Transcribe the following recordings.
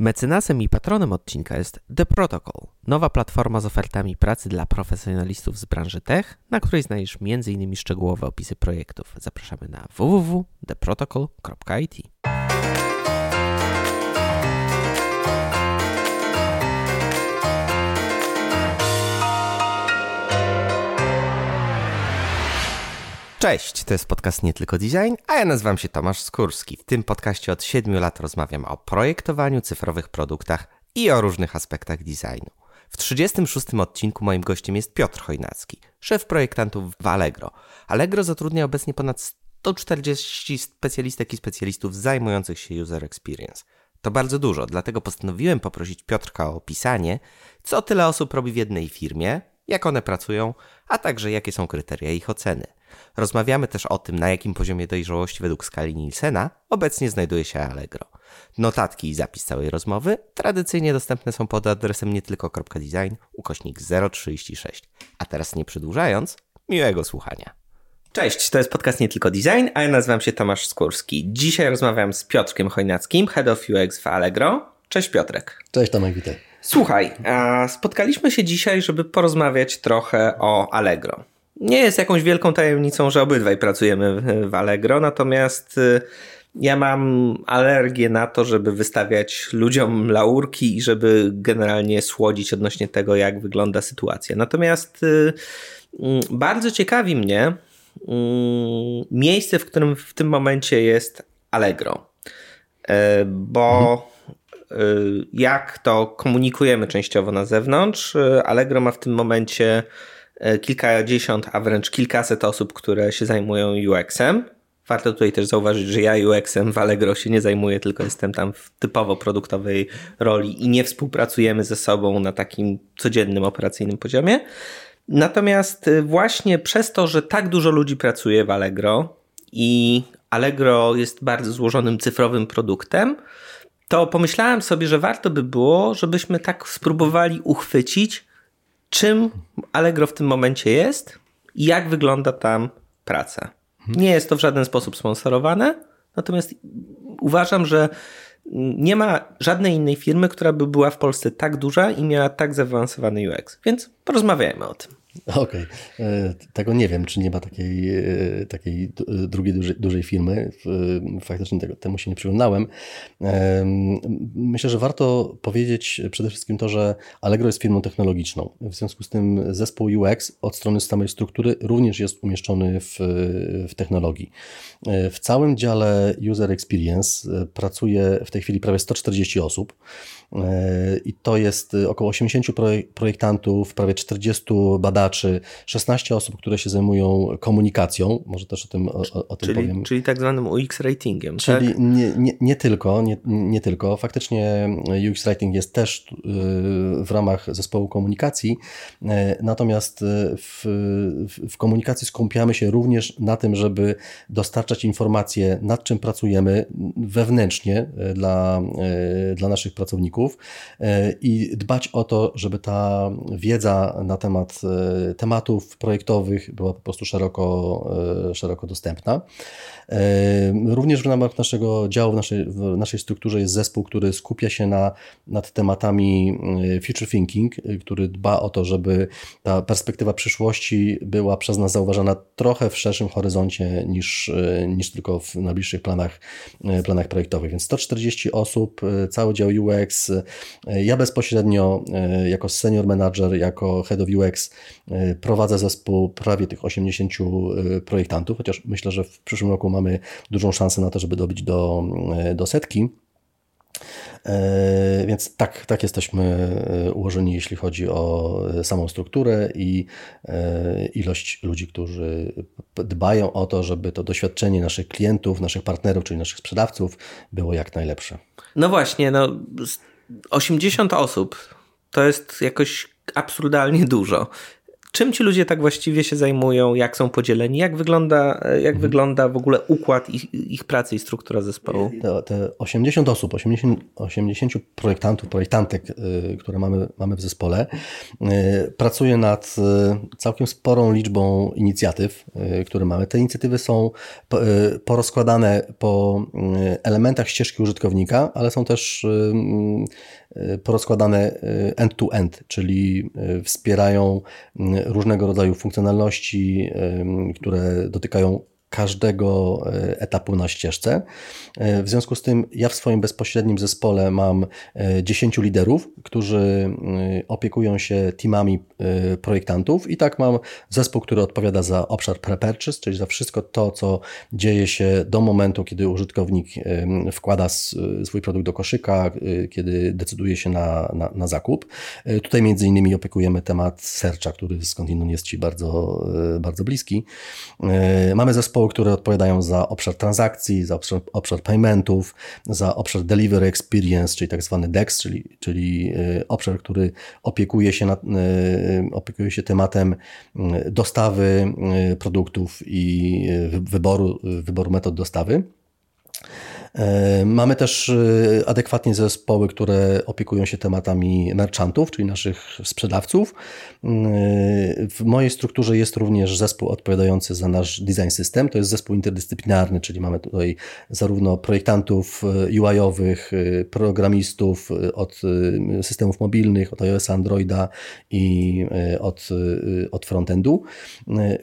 Mecenasem i patronem odcinka jest The Protocol, nowa platforma z ofertami pracy dla profesjonalistów z branży tech, na której znajdziesz m.in. szczegółowe opisy projektów. Zapraszamy na www.theprotocol.it. Cześć, to jest podcast Nie Tylko Design, a ja nazywam się Tomasz Skórski. W tym podcaście od 7 lat rozmawiam o projektowaniu, cyfrowych produktach i o różnych aspektach designu. W 36 odcinku moim gościem jest Piotr Chojnacki, szef projektantów w Allegro. Allegro zatrudnia obecnie ponad 140 specjalistek i specjalistów zajmujących się user experience. To bardzo dużo, dlatego postanowiłem poprosić Piotrka o opisanie, co tyle osób robi w jednej firmie, jak one pracują, a także jakie są kryteria ich oceny. Rozmawiamy też o tym, na jakim poziomie dojrzałości według skali Nielsena obecnie znajduje się Allegro. Notatki i zapis całej rozmowy tradycyjnie dostępne są pod adresem nietylko.design ukośnik 036. A teraz nie przedłużając, miłego słuchania. Cześć, to jest podcast Nie Tylko Design, a ja nazywam się Tomasz Skórski. Dzisiaj rozmawiam z Piotrkiem Chojnackim, Head of UX w Allegro. Cześć Piotrek. Cześć Tomek, witaj. Słuchaj, spotkaliśmy się dzisiaj, żeby porozmawiać trochę o Allegro. Nie jest jakąś wielką tajemnicą, że obydwaj pracujemy w Allegro, natomiast y, ja mam alergię na to, żeby wystawiać ludziom laurki i żeby generalnie słodzić odnośnie tego, jak wygląda sytuacja. Natomiast y, mm, bardzo ciekawi mnie mm, miejsce, w którym w tym momencie jest Allegro. E, bo mhm. jak to komunikujemy częściowo na zewnątrz, Allegro ma w tym momencie kilkadziesiąt, a wręcz kilkaset osób, które się zajmują UX-em. Warto tutaj też zauważyć, że ja UX-em w Allegro się nie zajmuję, tylko jestem tam w typowo produktowej roli i nie współpracujemy ze sobą na takim codziennym operacyjnym poziomie. Natomiast e, właśnie przez to, że tak dużo ludzi pracuje w Allegro i Allegro jest bardzo złożonym cyfrowym produktem, to pomyślałem sobie, że warto by było, żebyśmy tak spróbowali uchwycić, czym Allegro w tym momencie jest i jak wygląda tam praca. Nie jest to w żaden sposób sponsorowane, natomiast uważam, że nie ma żadnej innej firmy, która by była w Polsce tak duża i miała tak zaawansowany UX. Więc porozmawiajmy o tym. Okej. Okay. E, tego nie wiem, czy nie ma takiej, e, takiej e, drugiej dużej, dużej firmy. Faktycznie tego, temu się nie przyglądałem. Myślę, że warto powiedzieć przede wszystkim to, że Allegro jest firmą technologiczną. W związku z tym zespół UX od strony samej struktury również jest umieszczony w, w technologii. W całym dziale User Experience pracuje w tej chwili prawie 140 osób. I to jest około 80 projektantów, prawie 40 badaczy, 16 osób, które się zajmują komunikacją. Może też o tym, o, o tym czyli, powiem. Czyli tak zwanym UX ratingiem. Czyli tak? nie, nie, nie, tylko, nie, nie tylko. Faktycznie UX rating jest też w ramach zespołu komunikacji, natomiast w, w komunikacji skupiamy się również na tym, żeby dostarczać informacje, nad czym pracujemy wewnętrznie dla, dla naszych pracowników E, i dbać o to, żeby ta wiedza na temat e, tematów projektowych była po prostu szeroko, e, szeroko dostępna. Również w ramach naszego działu, w naszej, w naszej strukturze jest zespół, który skupia się na, nad tematami future thinking, który dba o to, żeby ta perspektywa przyszłości była przez nas zauważana trochę w szerszym horyzoncie niż, niż tylko w najbliższych planach, planach projektowych. Więc 140 osób, cały dział UX. Ja bezpośrednio jako senior manager, jako head of UX prowadzę zespół prawie tych 80 projektantów, chociaż myślę, że w przyszłym roku mamy dużą szansę na to, żeby dobić do, do setki. E, więc tak, tak jesteśmy e, ułożeni, jeśli chodzi o samą strukturę i e, ilość ludzi, którzy dbają o to, żeby to doświadczenie naszych klientów, naszych partnerów, czyli naszych sprzedawców było jak najlepsze. No właśnie, no 80 osób to jest jakoś absurdalnie dużo. Czym ci ludzie tak właściwie się zajmują, jak są podzieleni, jak wygląda, jak mhm. wygląda w ogóle układ ich, ich pracy i struktura zespołu? Te, te 80 osób, 80, 80 projektantów, projektantek, y, które mamy, mamy w zespole, pracuje nad całkiem sporą liczbą inicjatyw, które mamy. Te inicjatywy są porozkładane po elementach ścieżki użytkownika, ale są też porozkładane end-to-end, czyli wspierają różnego rodzaju funkcjonalności, które dotykają każdego e, etapu na ścieżce. E, w związku z tym ja w swoim bezpośrednim zespole mam 10 e, liderów, którzy opiekują się teamami projektantów i tak mam zespół, który odpowiada za obszar pre-purchase, czyli za wszystko to, co dzieje się do momentu, kiedy użytkownik wkłada swój produkt do koszyka, kiedy decyduje się na, na, na zakup. Tutaj między innymi opiekujemy temat searcha, który skądinąd jest Ci bardzo, bardzo bliski. Mamy zespół zespoły, które odpowiadają za obszar transakcji, za obszar, obszar paymentów, za obszar delivery experience, czyli tak zwany DEX, czyli, czyli y, obszar, który opiekuje się, nad, y, opiekuje się tematem y, dostawy produktów i wyboru, wyboru metod dostawy. E, mamy też e, adekwatnie zespoły, które opiekują się tematami merchantów, czyli naszych sprzedawców. E, w mojej strukturze jest również zespół odpowiadający za nasz design system. To jest zespół interdyscyplinarny, czyli mamy tutaj zarówno projektantów UI-owych, programistów od systemów mobilnych, od iOS, Androida i od, od frontendu.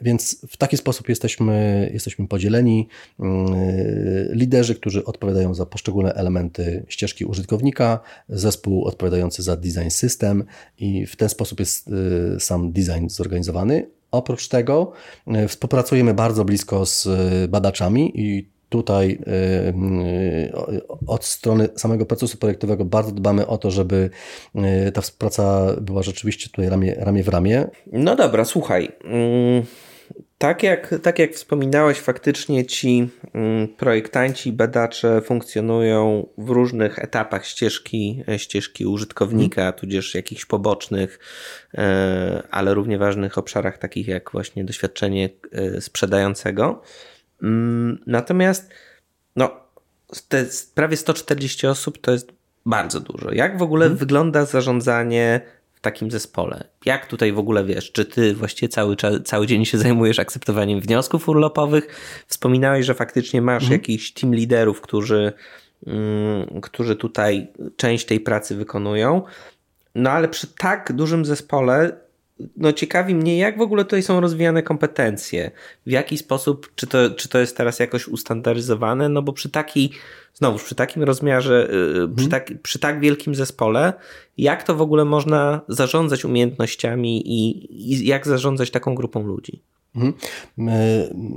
Więc w taki sposób jesteśmy, jesteśmy podzieleni. Liderzy, którzy odpowiadają odpowiadają za poszczególne elementy ścieżki użytkownika, zespół odpowiadający za design system i w ten sposób jest y, sam design zorganizowany. Oprócz tego y, współpracujemy bardzo blisko z y, badaczami i tutaj od strony samego procesu projektowego bardzo dbamy o to, żeby ta współpraca była rzeczywiście tutaj ramię, ramię w ramię. No dobra, słuchaj. Tak jak, tak jak wspominałeś, faktycznie ci mm, projektanci, badacze funkcjonują w różnych etapach ścieżki, ścieżki użytkownika, hmm. tudzież jakichś pobocznych, e, ale równie ważnych obszarach, takich jak właśnie doświadczenie e, sprzedającego. Mm, natomiast no, te prawie 140 osób to jest bardzo dużo. Jak w ogóle hmm. wygląda zarządzanie takim zespole? Jak tutaj w ogóle wiesz, czy ty właściwie cały, cały dzień się zajmujesz akceptowaniem wniosków urlopowych? Wspominałeś, że faktycznie masz mhm. jakichś team liderów, którzy, mm, którzy tutaj część tej pracy wykonują. No ale przy tak dużym zespole no ciekawi mnie, jak w ogóle tutaj są rozwijane kompetencje. W jaki sposób, czy to, czy to jest teraz jakoś ustandaryzowane? No bo przy takiej, znowu przy takim rozmiarze, hmm. przy, tak, przy tak wielkim zespole, jak to w ogóle można zarządzać umiejętnościami i, i jak zarządzać taką grupą ludzi? Mhm.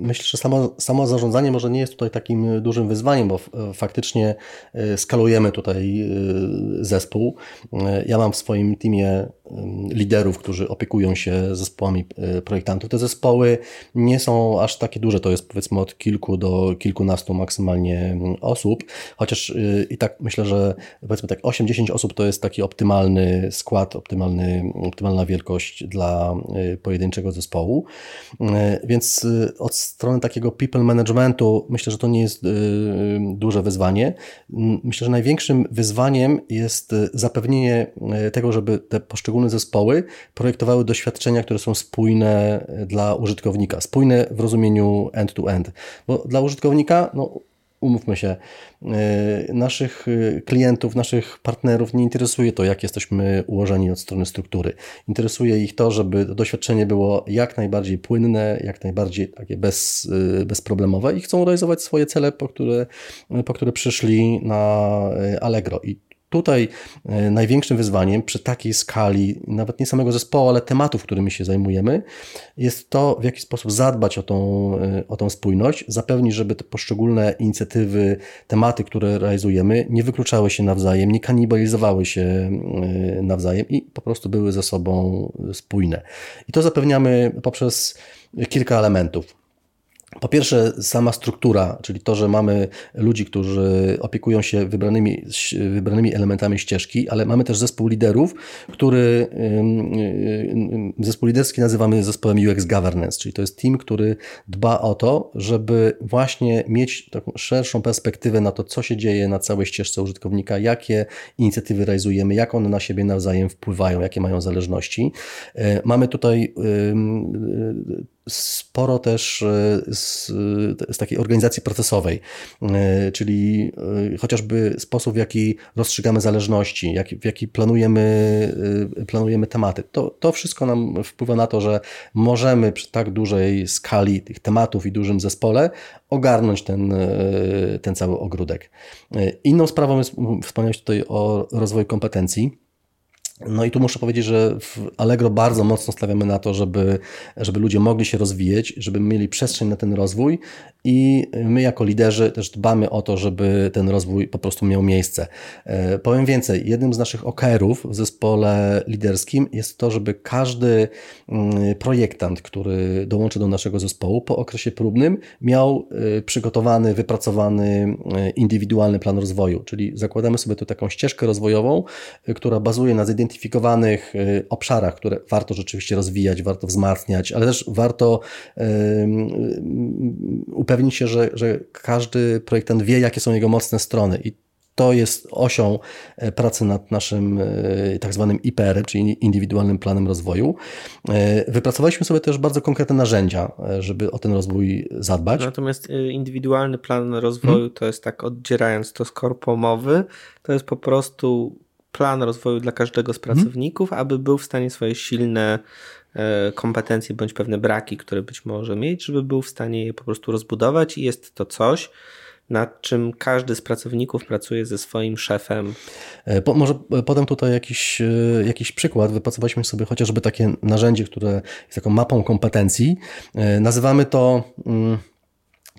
Myślę, że samo, samo zarządzanie może nie jest tutaj takim dużym wyzwaniem, bo faktycznie e, skalujemy tutaj zespół. Ja mam w swoim teamie liderów, którzy opiekują się zespołami projektantów. Te zespoły nie są aż takie duże, to jest powiedzmy od kilku do kilkunastu maksymalnie osób, chociaż i tak myślę, że powiedzmy tak 8-10 osób to jest taki optymalny skład, optymalny, optymalna wielkość dla pojedynczego zespołu. E, więc od strony takiego people managementu myślę, że to nie jest duże wyzwanie. Myślę, że największym wyzwaniem jest zapewnienie tego, żeby te poszczególne zespoły projektowały doświadczenia, które są spójne dla użytkownika, spójne w rozumieniu end-to-end. -end. Bo dla użytkownika no, umówmy się, e, naszych e, klientów, naszych partnerów nie interesuje to, jak jesteśmy ułożeni od strony struktury. Interesuje ich to, żeby doświadczenie było jak najbardziej płynne, jak najbardziej takie bez, e, bezproblemowe i chcą realizować swoje cele, po które, po które przyszli na Allegro. I Tutaj e, największym wyzwaniem przy takiej skali, nawet nie samego zespołu, ale tematów, którymi się zajmujemy, jest to, w jaki sposób zadbać o tą, e, o tą spójność, zapewnić, żeby te poszczególne inicjatywy, tematy, które realizujemy, nie wykluczały się nawzajem, nie kanibalizowały się e, nawzajem i po prostu były ze sobą spójne. I to zapewniamy poprzez kilka elementów. Po pierwsze, sama struktura, czyli to, że mamy ludzi, którzy opiekują się wybranymi, wybranymi elementami ścieżki, ale mamy też zespół liderów, który zespół liderski nazywamy zespołem UX Governance, czyli to jest team, który dba o to, żeby właśnie mieć taką szerszą perspektywę na to, co się dzieje na całej ścieżce użytkownika, jakie inicjatywy realizujemy, jak one na siebie nawzajem wpływają, jakie mają zależności. E, mamy tutaj sporo też e, z, z, takiej organizacji procesowej, e, czyli e, chociażby sposób, w jaki rozstrzygamy zależności, jak, w jaki planujemy, planujemy tematy. To, to wszystko nam wpływa na to, że możemy przy tak dużej skali tych tematów i dużym zespole ogarnąć ten, ten cały ogródek. Inną sprawą jest, wspomniałeś tutaj o rozwoju kompetencji. No i tu muszę powiedzieć, że w Allegro bardzo mocno stawiamy na to, żeby, żeby ludzie mogli się rozwijać, żeby mieli przestrzeń na ten rozwój i my jako liderzy też dbamy o to, żeby ten rozwój po prostu miał miejsce. E, powiem więcej, jednym z naszych OKR-ów w zespole liderskim jest to, żeby każdy mm, projektant, który dołączy do naszego zespołu po okresie próbnym miał e, przygotowany, wypracowany e, indywidualny plan rozwoju, czyli zakładamy sobie tu taką ścieżkę rozwojową, która bazuje na zidentyfikowaniu zidentyfikowanych y, obszarach, które warto rzeczywiście rozwijać, warto wzmacniać, ale też warto upewnić się, że, że każdy projektant wie, jakie są jego mocne strony i to jest osią e, pracy nad naszym e, tak zwanym IPR, czyli indywidualnym planem rozwoju. E, wypracowaliśmy sobie też bardzo konkretne narzędzia, żeby o ten rozwój zadbać. Natomiast indywidualny plan rozwoju hmm. to jest tak oddzierając to z korpomowy, to jest po prostu plan rozwoju dla każdego z mhm. pracowników, hmm. aby był w stanie swoje silne e, kompetencje bądź pewne braki, które być może mieć, żeby był w stanie je po prostu rozbudować i jest to coś, nad czym każdy z pracowników pracuje ze swoim szefem. E, po, może podam tutaj jakiś, e, jakiś przykład. Wypracowaliśmy sobie chociażby takie narzędzie, które jest taką mapą kompetencji. Nazywamy to. Hmm,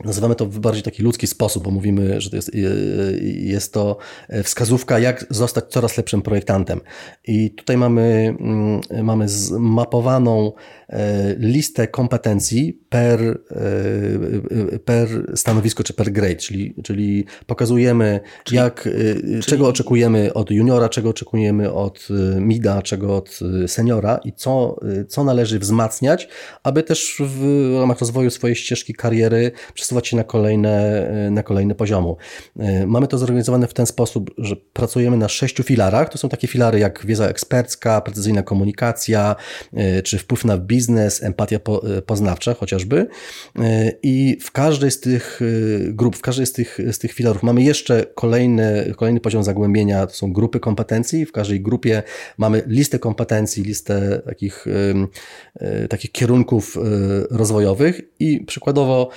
Nazywamy to w bardziej taki ludzki sposób, bo mówimy, że to jest, jest to wskazówka, jak zostać coraz lepszym projektantem. I tutaj mamy, mm, mamy zmapowaną e, listę kompetencji per, e, per stanowisko czy per grade, czyli, czyli pokazujemy, czyli, jak, e, czyli... czego oczekujemy od juniora, czego oczekujemy od mida, czego od seniora i co, co należy wzmacniać, aby też w ramach rozwoju swojej ścieżki kariery się na kolejne, na kolejne. E, mamy to zorganizowane w ten sposób, że pracujemy na sześciu filarach. To są takie filary jak wiedza ekspercka, precyzyjna komunikacja, e, czy wpływ na biznes, empatia e, poznawcza chociażby. I w każdej z tych grup, w każdej z tych, z tych filarów mamy jeszcze kolejny, kolejny poziom zagłębienia, to są grupy kompetencji. W każdej grupie mamy listę kompetencji, listę takich, takich kierunków rozwojowych i przykładowo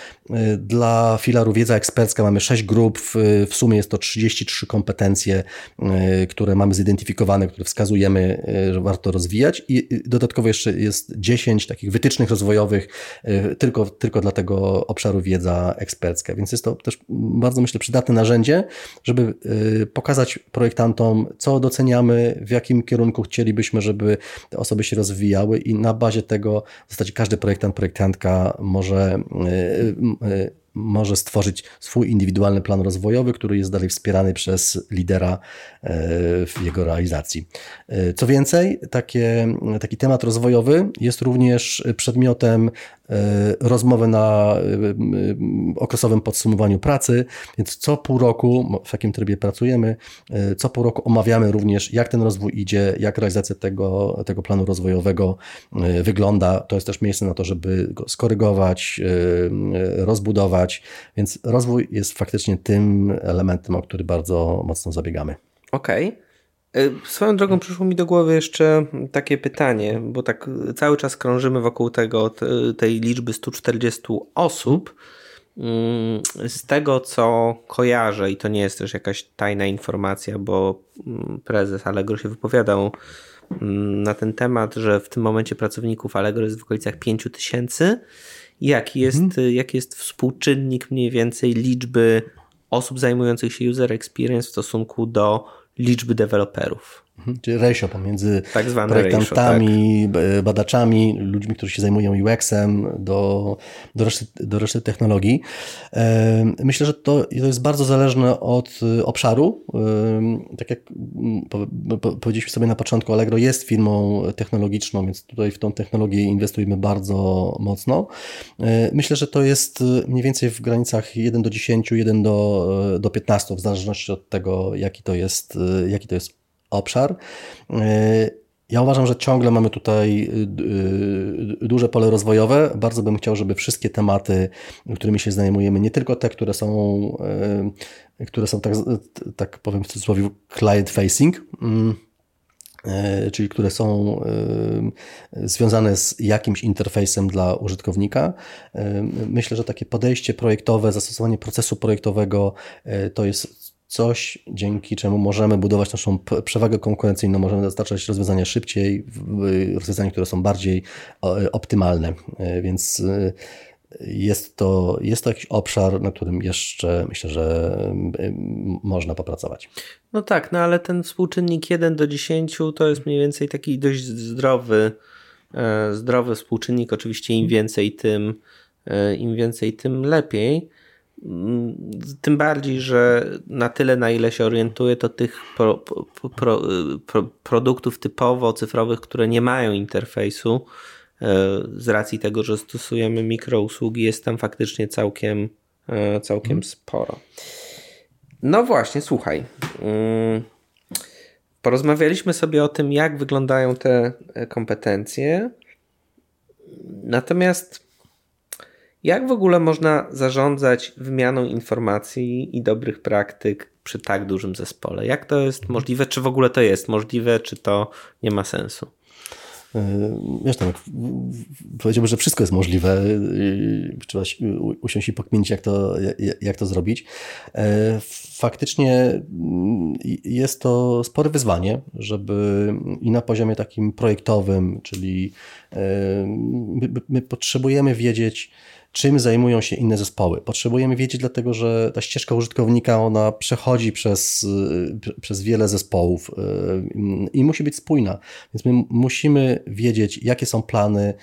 dla filaru wiedza ekspercka mamy 6 grup, w, sumie jest to 33 kompetencje, e, które mamy zidentyfikowane, które wskazujemy, e, że warto rozwijać. I dodatkowo jeszcze jest 10 takich wytycznych rozwojowych e, tylko, tylko dla tego obszaru wiedza ekspercka, więc jest to też bardzo myślę przydatne narzędzie, żeby pokazać projektantom, co doceniamy, w jakim kierunku chcielibyśmy, żeby te osoby się rozwijały i na bazie tego w zasadzie każdy projektant, projektantka może może stworzyć swój indywidualny plan rozwojowy, który jest dalej wspierany przez lidera e, w jego realizacji. E, co więcej, takie, taki temat rozwojowy jest również przedmiotem E, rozmowę na okresowym podsumowaniu pracy, więc co pół roku, w jakim trybie pracujemy, co pół roku omawiamy również, jak ten rozwój idzie, jak realizacja tego, tego planu rozwojowego wygląda. To jest też miejsce na to, żeby go skorygować, rozbudować, więc rozwój jest faktycznie tym elementem, o który bardzo mocno zabiegamy. Okej. Okay. E, swoją drogą przyszło mi do głowy jeszcze takie pytanie, bo tak cały czas krążymy wokół tego, tej liczby 140 osób. Mm, z tego, co kojarzę, i to nie jest też jakaś tajna informacja, bo mm, prezes Allegro się wypowiadał na ten temat, że w tym momencie pracowników Allegro jest w okolicach 5 tysięcy. Jaki jest, mhm. jaki jest współczynnik mniej więcej liczby osób zajmujących się user experience w stosunku do liczby deweloperów? Mhm, czyli ratio pomiędzy tak projektantami, ratio, tak. badaczami, ludźmi, którzy się zajmują UX-em do, do, reszty, do reszty technologii. Myślę, że to, to jest bardzo zależne od y, obszaru. Tak jak mm, powiedzieliśmy sobie na początku, Allegro jest firmą technologiczną, więc tutaj w tą technologię inwestujemy bardzo mocno. Myślę, że to jest y, mniej więcej w granicach 1 do 10, 1 do, do 15, w zależności od tego, jaki to jest, y, jaki to jest obszar. Y, ja uważam, że ciągle mamy tutaj y, y, duże pole rozwojowe. Bardzo bym chciał, żeby wszystkie tematy, którymi się zajmujemy, nie tylko te, które są, które są tak, tak powiem w cudzysłowie, client facing, mm, czyli które są związane z jakimś interfejsem dla użytkownika. Myślę, że takie podejście projektowe, zastosowanie procesu projektowego to jest coś, dzięki czemu możemy budować naszą przewagę konkurencyjną, możemy dostarczać rozwiązania szybciej, rozwiązania, które są bardziej optymalne. E, więc e, jest to, jest to jakiś obszar, na którym jeszcze myślę, że można popracować. No tak, no ale ten współczynnik 1 do 10 to jest mniej więcej taki dość zdrowy, e, zdrowy współczynnik. Oczywiście im więcej, tym, im więcej, tym lepiej. Tym bardziej, że na tyle, na ile się orientuję, to tych pro, pro, pro, produktów typowo cyfrowych, które nie mają interfejsu, e, z racji tego, że stosujemy mikrousługi, jest tam faktycznie całkiem, e, całkiem hmm. sporo. No właśnie, słuchaj. Mm, porozmawialiśmy sobie o tym, jak wyglądają te kompetencje. Natomiast jak w ogóle można zarządzać wymianą informacji i dobrych praktyk przy tak dużym zespole? Jak to jest możliwe? Czy w ogóle to jest możliwe, czy to nie ma sensu? E, wiesz, tam, powiedziałbym, że wszystko jest możliwe. Trzeba usiąść i pokminić, jak to, jak to zrobić. E, faktycznie jest to spore wyzwanie, żeby i na poziomie takim projektowym, czyli my, my potrzebujemy wiedzieć, czym zajmują się inne zespoły. Potrzebujemy wiedzieć, dlatego że ta ścieżka użytkownika ona przechodzi przez, y, przez wiele zespołów y, i musi być spójna. Więc my musimy wiedzieć, jakie są plany,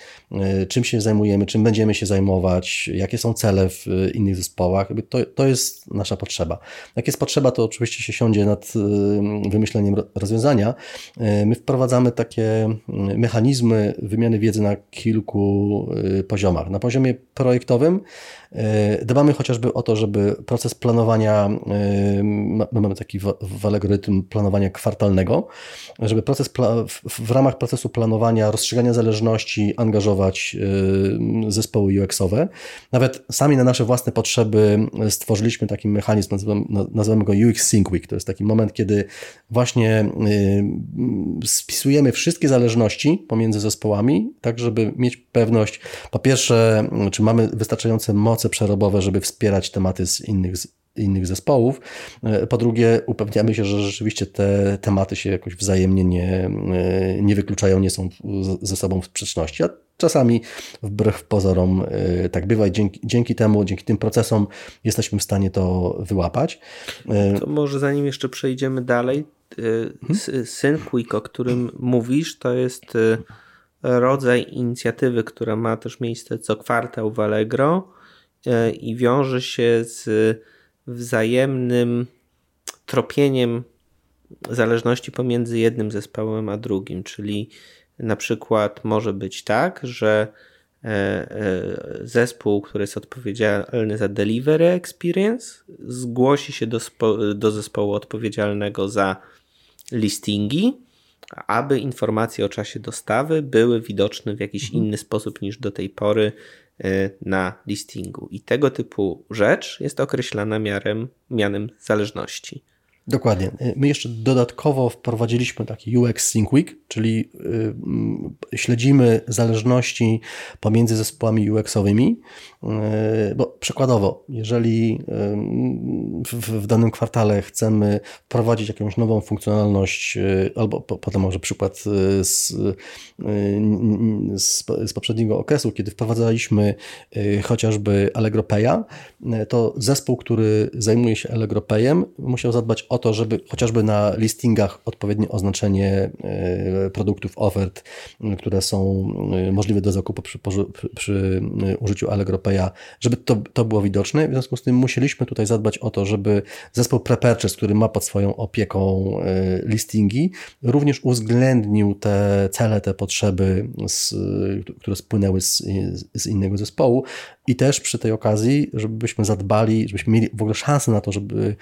y, czym się zajmujemy, czym będziemy się zajmować, jakie są cele w innych zespołach. To, to jest nasza potrzeba. Jak jest potrzeba, to oczywiście się siądzie nad wymyśleniem rozwiązania. My wprowadzamy takie mechanizmy wymiany wiedzy na kilku poziomach. Na poziomie projektu projektowym. E, dbamy chociażby o to, żeby proces planowania, e, mamy taki w algorytm planowania kwartalnego, żeby proces w ramach procesu planowania, rozstrzygania zależności angażować e, zespoły UX-owe. Nawet sami na nasze własne potrzeby stworzyliśmy taki mechanizm, nazywamy, go UX Sync Week. To jest taki moment, kiedy właśnie spisujemy wszystkie zależności pomiędzy zespołami, tak żeby mieć pewność, po pierwsze, czy mamy wystarczające moce przerobowe, żeby wspierać tematy z innych, innych zespołów. E, po drugie, upewniamy się, że rzeczywiście te tematy się jakoś wzajemnie nie, e, nie wykluczają, nie są ze sobą w sprzeczności. A czasami wbrew pozorom e, tak bywa i dzięki, dzięki temu, dzięki tym procesom jesteśmy w stanie to wyłapać. To może zanim jeszcze przejdziemy dalej, hmm? Synquick, o którym mówisz, to jest rodzaj inicjatywy, która ma też miejsce co kwartał w Allegro i wiąże się z wzajemnym tropieniem zależności pomiędzy jednym zespołem a drugim, czyli na przykład może być tak, że e, e, zespół, który jest odpowiedzialny za delivery experience, zgłosi się do, do zespołu odpowiedzialnego za listingi aby informacje o czasie dostawy były widoczne w jakiś mhm. inny sposób niż do tej pory na listingu. I tego typu rzecz jest określana miarem, mianem zależności. Dokładnie. My jeszcze dodatkowo wprowadziliśmy taki UX Sync Week, czyli y, śledzimy zależności pomiędzy zespołami UX-owymi, y, bo przykładowo, jeżeli y, w, danym kwartale chcemy wprowadzić jakąś nową funkcjonalność, albo potem może przykład z, z poprzedniego okresu, kiedy wprowadzaliśmy chociażby Allegro Pay'a, to zespół, który zajmuje się Allegro Pay'em musiał zadbać o to, żeby chociażby na listingach odpowiednie oznaczenie produktów, ofert, które są możliwe do zakupu przy, przy użyciu Allegro Pay'a, żeby to, to było widoczne. W związku z tym musieliśmy tutaj zadbać o to, żeby zespół Prepurchase, który ma pod swoją opieką listingi, również uwzględnił te cele, te potrzeby, z, które spłynęły z, z innego zespołu i też przy tej okazji, żebyśmy zadbali, żebyśmy mieli w ogóle szansę na to, żeby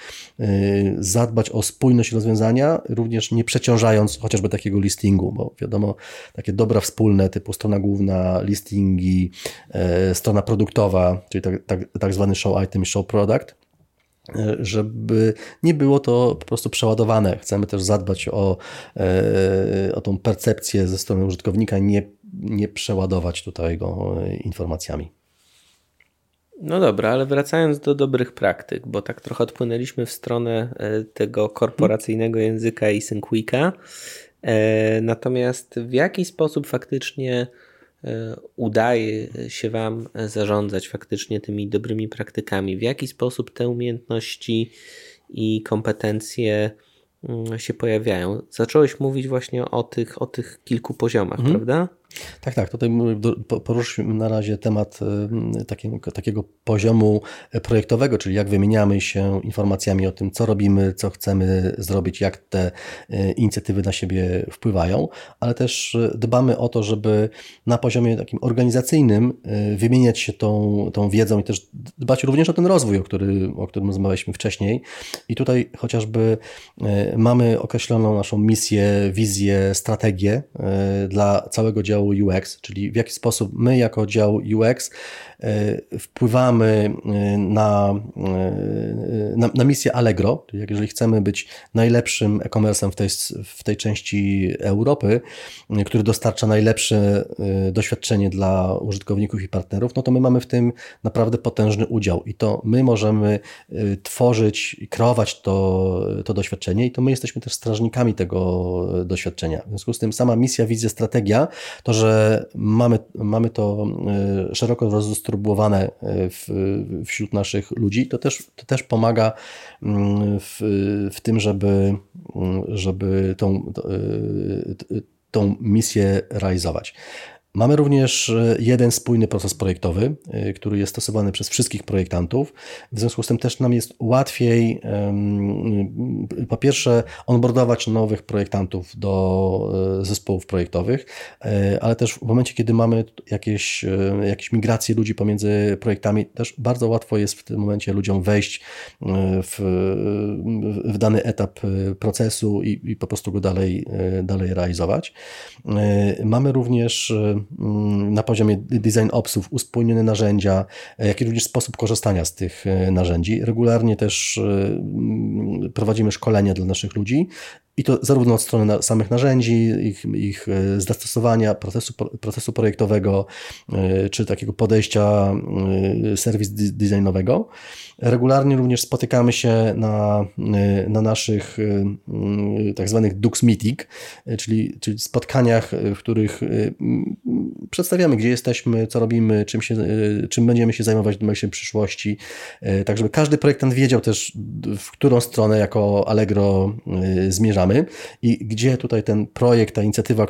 zadbać o spójność rozwiązania, również nie przeciążając chociażby takiego listingu, bo wiadomo, takie dobra wspólne typu strona główna, listingi, y, strona produktowa, czyli tak, tak, tak zwany show item, show product, y, żeby nie było to po prostu przeładowane. Chcemy też zadbać o, o tą percepcję ze strony użytkownika, nie, nie przeładować tutaj go informacjami. No dobra, ale wracając do dobrych praktyk, bo tak trochę odpłynęliśmy w stronę e, tego korporacyjnego języka i Synquika. E, natomiast w jaki sposób faktycznie e, udaje się Wam zarządzać faktycznie tymi dobrymi praktykami? W jaki sposób te umiejętności i kompetencje mm, się pojawiają? Zacząłeś mówić właśnie o tych, o tych kilku poziomach, mhm. prawda? Tak, tak. Tutaj poruszymy na razie temat takiego, takiego poziomu projektowego, czyli jak wymieniamy się informacjami o tym, co robimy, co chcemy zrobić, jak te e, inicjatywy na siebie wpływają, ale też dbamy o to, żeby na poziomie takim organizacyjnym wymieniać się tą, tą wiedzą i też dbać również o ten rozwój, o, który, o którym rozmawialiśmy wcześniej. I tutaj chociażby mamy określoną naszą misję, wizję, strategię dla całego działu działu UX, czyli w jaki sposób my jako dział UX e, wpływamy e, na, e, na, na misję Allegro, jeżeli chcemy być najlepszym e-commerce'em w tej, w tej części Europy, który dostarcza najlepsze doświadczenie dla użytkowników i partnerów, no to my mamy w tym naprawdę potężny udział i to my możemy tworzyć i kreować to, to doświadczenie i to my jesteśmy też strażnikami tego doświadczenia. W związku z tym sama misja, wizja, strategia to, że mamy, mamy to e, szeroko rozdystrybuowane e, w, wśród naszych ludzi, to też, to też pomaga mm, w, w tym, żeby, mm, żeby tą, e, tą misję realizować. Mamy również e, jeden spójny proces projektowy, e, który jest stosowany przez wszystkich projektantów. W związku z tym też nam jest łatwiej po pierwsze onboardować nowych projektantów do e, zespołów projektowych, ale też w momencie, kiedy mamy jakieś, jakieś migracje ludzi pomiędzy projektami, też bardzo łatwo jest w tym momencie ludziom wejść w, w dany etap procesu i, i po prostu go dalej, dalej realizować. Mamy również na poziomie design opsów, uspójnione narzędzia, jak i również sposób korzystania z tych e, narzędzi. Regularnie też e, mm, prowadzimy szkolenia dla naszych ludzi i to zarówno od strony samych narzędzi, ich, ich e, zastosowania, procesu, procesu projektowego, czy takiego podejścia serwis designowego. Regularnie również spotykamy się na, na naszych tak zwanych Dux Meeting, czyli, czyli spotkaniach, w których przedstawiamy, gdzie jesteśmy, co robimy, czym, się, czym będziemy się zajmować w najbliższej przyszłości, tak żeby każdy projektant wiedział też, w którą stronę jako Allegro zmierzamy i gdzie tutaj ten projekt, ta inicjatywa,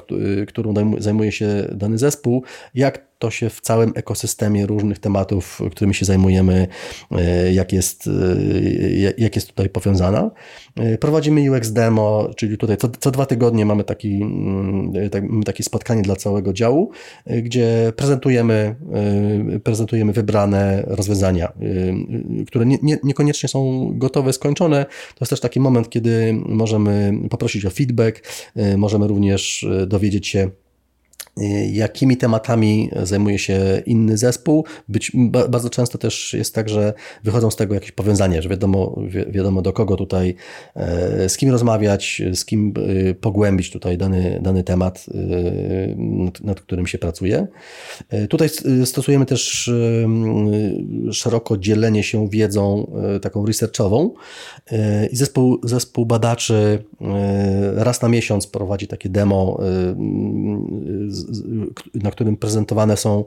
którą zajmuje się dany zespół, jak to się w całym ekosystemie różnych tematów, którymi się zajmujemy, e, jak jest, e, jak jest tutaj powiązana. E, prowadzimy UX demo, czyli tutaj co, co dwa tygodnie mamy taki, mm, tak, takie spotkanie dla całego działu, gdzie prezentujemy, prezentujemy wybrane rozwiązania, które nie, nie, niekoniecznie są gotowe, skończone. To jest też taki moment, kiedy możemy poprosić o feedback, możemy również dowiedzieć się, jakimi tematami zajmuje się inny zespół. Być, bardzo często też jest tak, że wychodzą z tego jakieś powiązania, że wiadomo, wi wiadomo do kogo tutaj, e, z kim rozmawiać, z kim e, pogłębić tutaj dany, dany temat, e, nad, nad którym się pracuje. Tutaj stosujemy też szeroko dzielenie się wiedzą taką researchową i zespół, zespół badaczy raz na miesiąc prowadzi takie demo na którym prezentowane są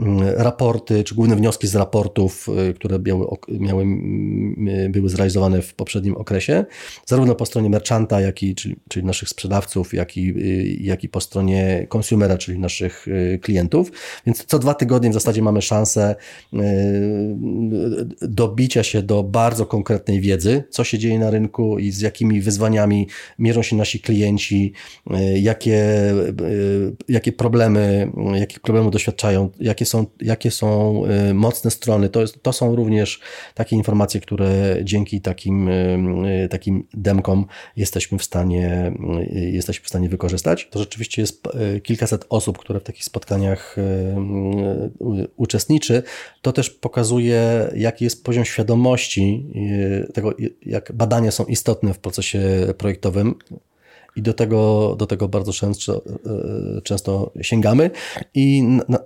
mm, raporty, czy główne wnioski z raportów, które miały, miały, były zrealizowane w poprzednim okresie, zarówno po stronie merchanta, jak i, czyli, czyli naszych sprzedawców, jak i, jak i po stronie konsumera, czyli naszych klientów. Więc co dwa tygodnie w zasadzie mamy szansę dobicia się do bardzo konkretnej wiedzy, co się dzieje na rynku i z jakimi wyzwaniami mierzą się nasi klienci, jakie, jakie problemy, jakich problemów doświadczają, jakie są, jakie są e, mocne strony. To, to są również takie informacje, które dzięki takim, takim demkom jesteśmy w stanie, jesteśmy w stanie wykorzystać. To rzeczywiście jest kilkaset osób, które w takich spotkaniach uczestniczy. To też pokazuje, jaki jest poziom świadomości tego, jak badania są istotne w procesie projektowym i do tego, do tego bardzo często, e, często sięgamy. I na,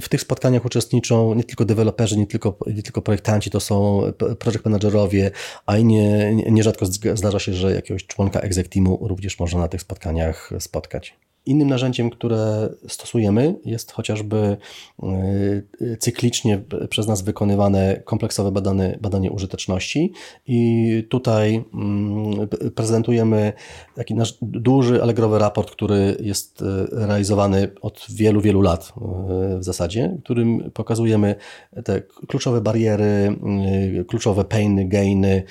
w tych spotkaniach uczestniczą nie tylko deweloperzy, nie tylko, nie tylko projektanci, to są project managerowie, a i nie, nierzadko zdarza się, że jakiegoś członka exec teamu również można na tych spotkaniach spotkać. Innym narzędziem, które stosujemy, jest chociażby e, cyklicznie przez nas wykonywane kompleksowe badanie, badanie użyteczności. I tutaj mm, prezentujemy taki nasz duży Allegrowy raport, który jest e, realizowany od wielu, wielu lat w zasadzie, w którym pokazujemy te kluczowe bariery, kluczowe painy, gainy,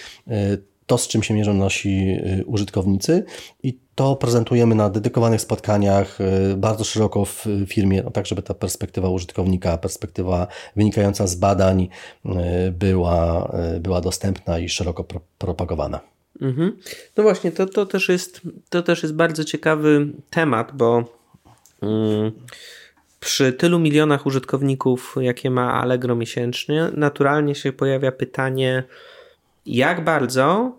to, z czym się mierzą nasi użytkownicy i to prezentujemy na dedykowanych spotkaniach y, bardzo szeroko w firmie, no tak żeby ta perspektywa użytkownika, perspektywa wynikająca z badań y, była, y, była dostępna i szeroko pro, propagowana. Mhm. No właśnie, to, to, też jest, to też jest bardzo ciekawy temat, bo mm, przy tylu milionach użytkowników, jakie ma Allegro miesięcznie, naturalnie się pojawia pytanie, jak bardzo Y,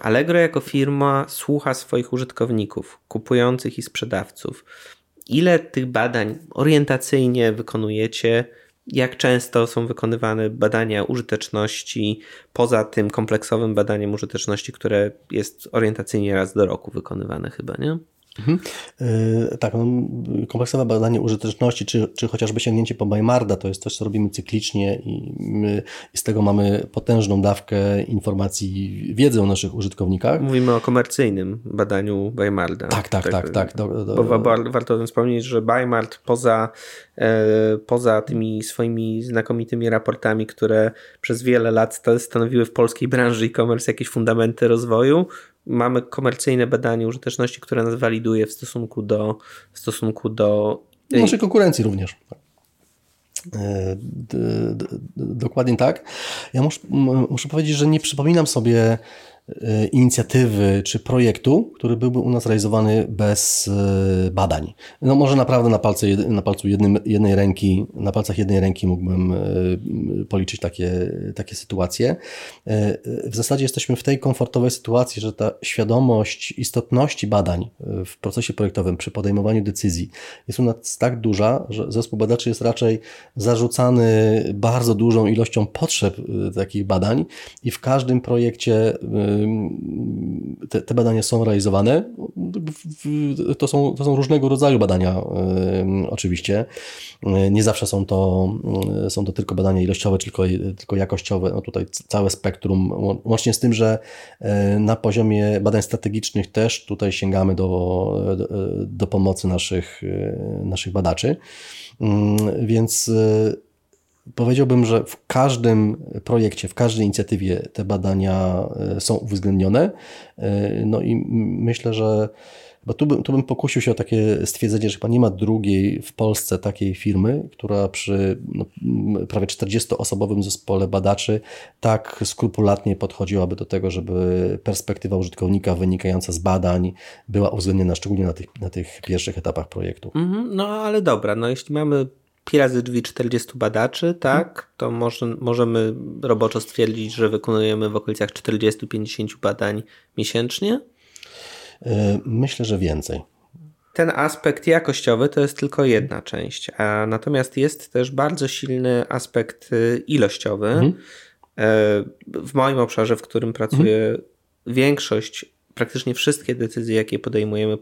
Allegro jako firma słucha swoich użytkowników, kupujących i sprzedawców. Ile tych badań orientacyjnie wykonujecie? Jak często są wykonywane badania użyteczności poza tym kompleksowym badaniem użyteczności, które jest orientacyjnie raz do roku wykonywane chyba, nie? Mhm. Yy, tak, no, kompleksowe badanie użyteczności, czy, czy chociażby sięgnięcie po Bajmarda, to jest coś, co robimy cyklicznie i, my, i z tego mamy potężną dawkę informacji, wiedzy o naszych użytkownikach. Mówimy o komercyjnym badaniu Bajmarda. Tak, tak, tak. tak, tak do, do... Bo warto o tym wspomnieć, że Bajmard poza, e, poza tymi swoimi znakomitymi raportami, które przez wiele lat stanowiły w polskiej branży e-commerce jakieś fundamenty rozwoju, mamy komercyjne badanie użyteczności, które nas waliduje w stosunku do w stosunku do naszej konkurencji również. E, dokładnie tak. Ja muszę, muszę powiedzieć, że nie przypominam sobie inicjatywy czy projektu, który byłby u nas realizowany bez e, badań. No może naprawdę na, palce, na palcu jednym, jednej ręki, na palcach jednej ręki mógłbym e, policzyć takie, takie sytuacje. W zasadzie jesteśmy w tej komfortowej sytuacji, że ta świadomość istotności badań w procesie projektowym przy podejmowaniu decyzji jest u nas tak duża, że zespół badaczy jest raczej zarzucany bardzo dużą ilością potrzeb takich badań i w każdym projekcie te, te, badania są realizowane. To są, to są różnego rodzaju badania, oczywiście. Nie zawsze są to, są to tylko badania ilościowe, tylko, tylko jakościowe. No tutaj całe spektrum, łącznie z tym, że e, na poziomie badań strategicznych też tutaj sięgamy do, do, do pomocy naszych, e, naszych badaczy. Więc e, Powiedziałbym, że w każdym projekcie, w każdej inicjatywie te badania e, są uwzględnione. E, no i myślę, że bo tu bym, tu bym pokusił się o takie stwierdzenie, że chyba nie ma drugiej w Polsce takiej firmy, która przy no, prawie 40-osobowym zespole badaczy tak skrupulatnie podchodziłaby do tego, żeby perspektywa użytkownika wynikająca z badań była uwzględniona, szczególnie na tych, na tych pierwszych etapach projektu. Mm -hmm, no ale dobra, no jeśli mamy pi razy drzwi 40 badaczy, tak, to może, możemy roboczo stwierdzić, że wykonujemy w okolicach 40-50 badań miesięcznie? E, myślę, że więcej. Ten aspekt jakościowy to jest tylko jedna część, a natomiast jest też bardzo silny aspekt y, ilościowy. Mhm. E, w moim obszarze, w którym pracuję, mhm. większość praktycznie wszystkie decyzje, jakie podejmujemy,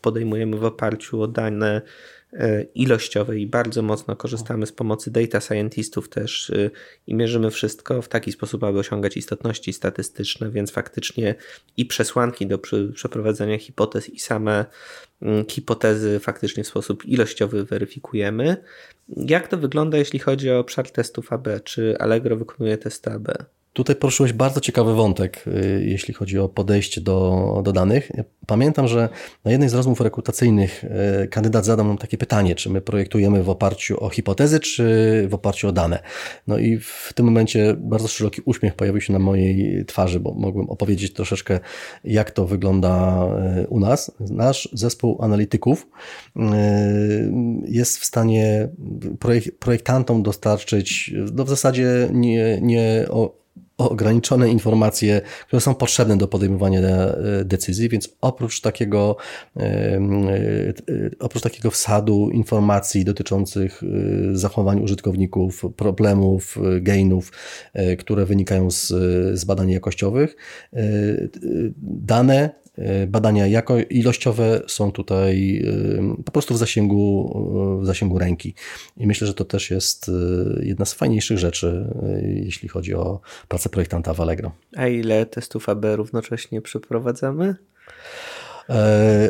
podejmujemy w oparciu o dane ilościowej i bardzo mocno korzystamy z pomocy data scientistów też e, i mierzymy wszystko w taki sposób, aby osiągać istotności statystyczne, więc faktycznie i przesłanki do przeprowadzenia hipotez i same mm, hipotezy faktycznie w sposób ilościowy weryfikujemy. Jak to wygląda, jeśli chodzi o obszar testów AB? Czy Allegro wykonuje testy AB? Tutaj poruszyłeś bardzo ciekawy wątek, y, jeśli chodzi o podejście do, do danych. Pamiętam, że na jednej z rozmów rekrutacyjnych y, kandydat zadał nam takie pytanie, czy my projektujemy w oparciu o hipotezy, czy w oparciu o dane. No i w tym momencie bardzo szeroki uśmiech pojawił się na mojej twarzy, bo mogłem opowiedzieć troszeczkę, jak to wygląda y, u nas. Nasz zespół analityków jest w stanie projektantom dostarczyć, no w zasadzie nie, nie o ograniczone informacje, które są potrzebne do podejmowania e, decyzji, więc oprócz takiego, e, e, oprócz takiego wsadu informacji dotyczących zachowań użytkowników, problemów, gainów, które wynikają z, z badań jakościowych, dane badania jako ilościowe są tutaj e, po prostu w zasięgu, w zasięgu ręki. I myślę, że to też jest e, jedna z fajniejszych rzeczy, jeśli chodzi o pracę projektanta w Allegro. A ile testów AB równocześnie przeprowadzamy?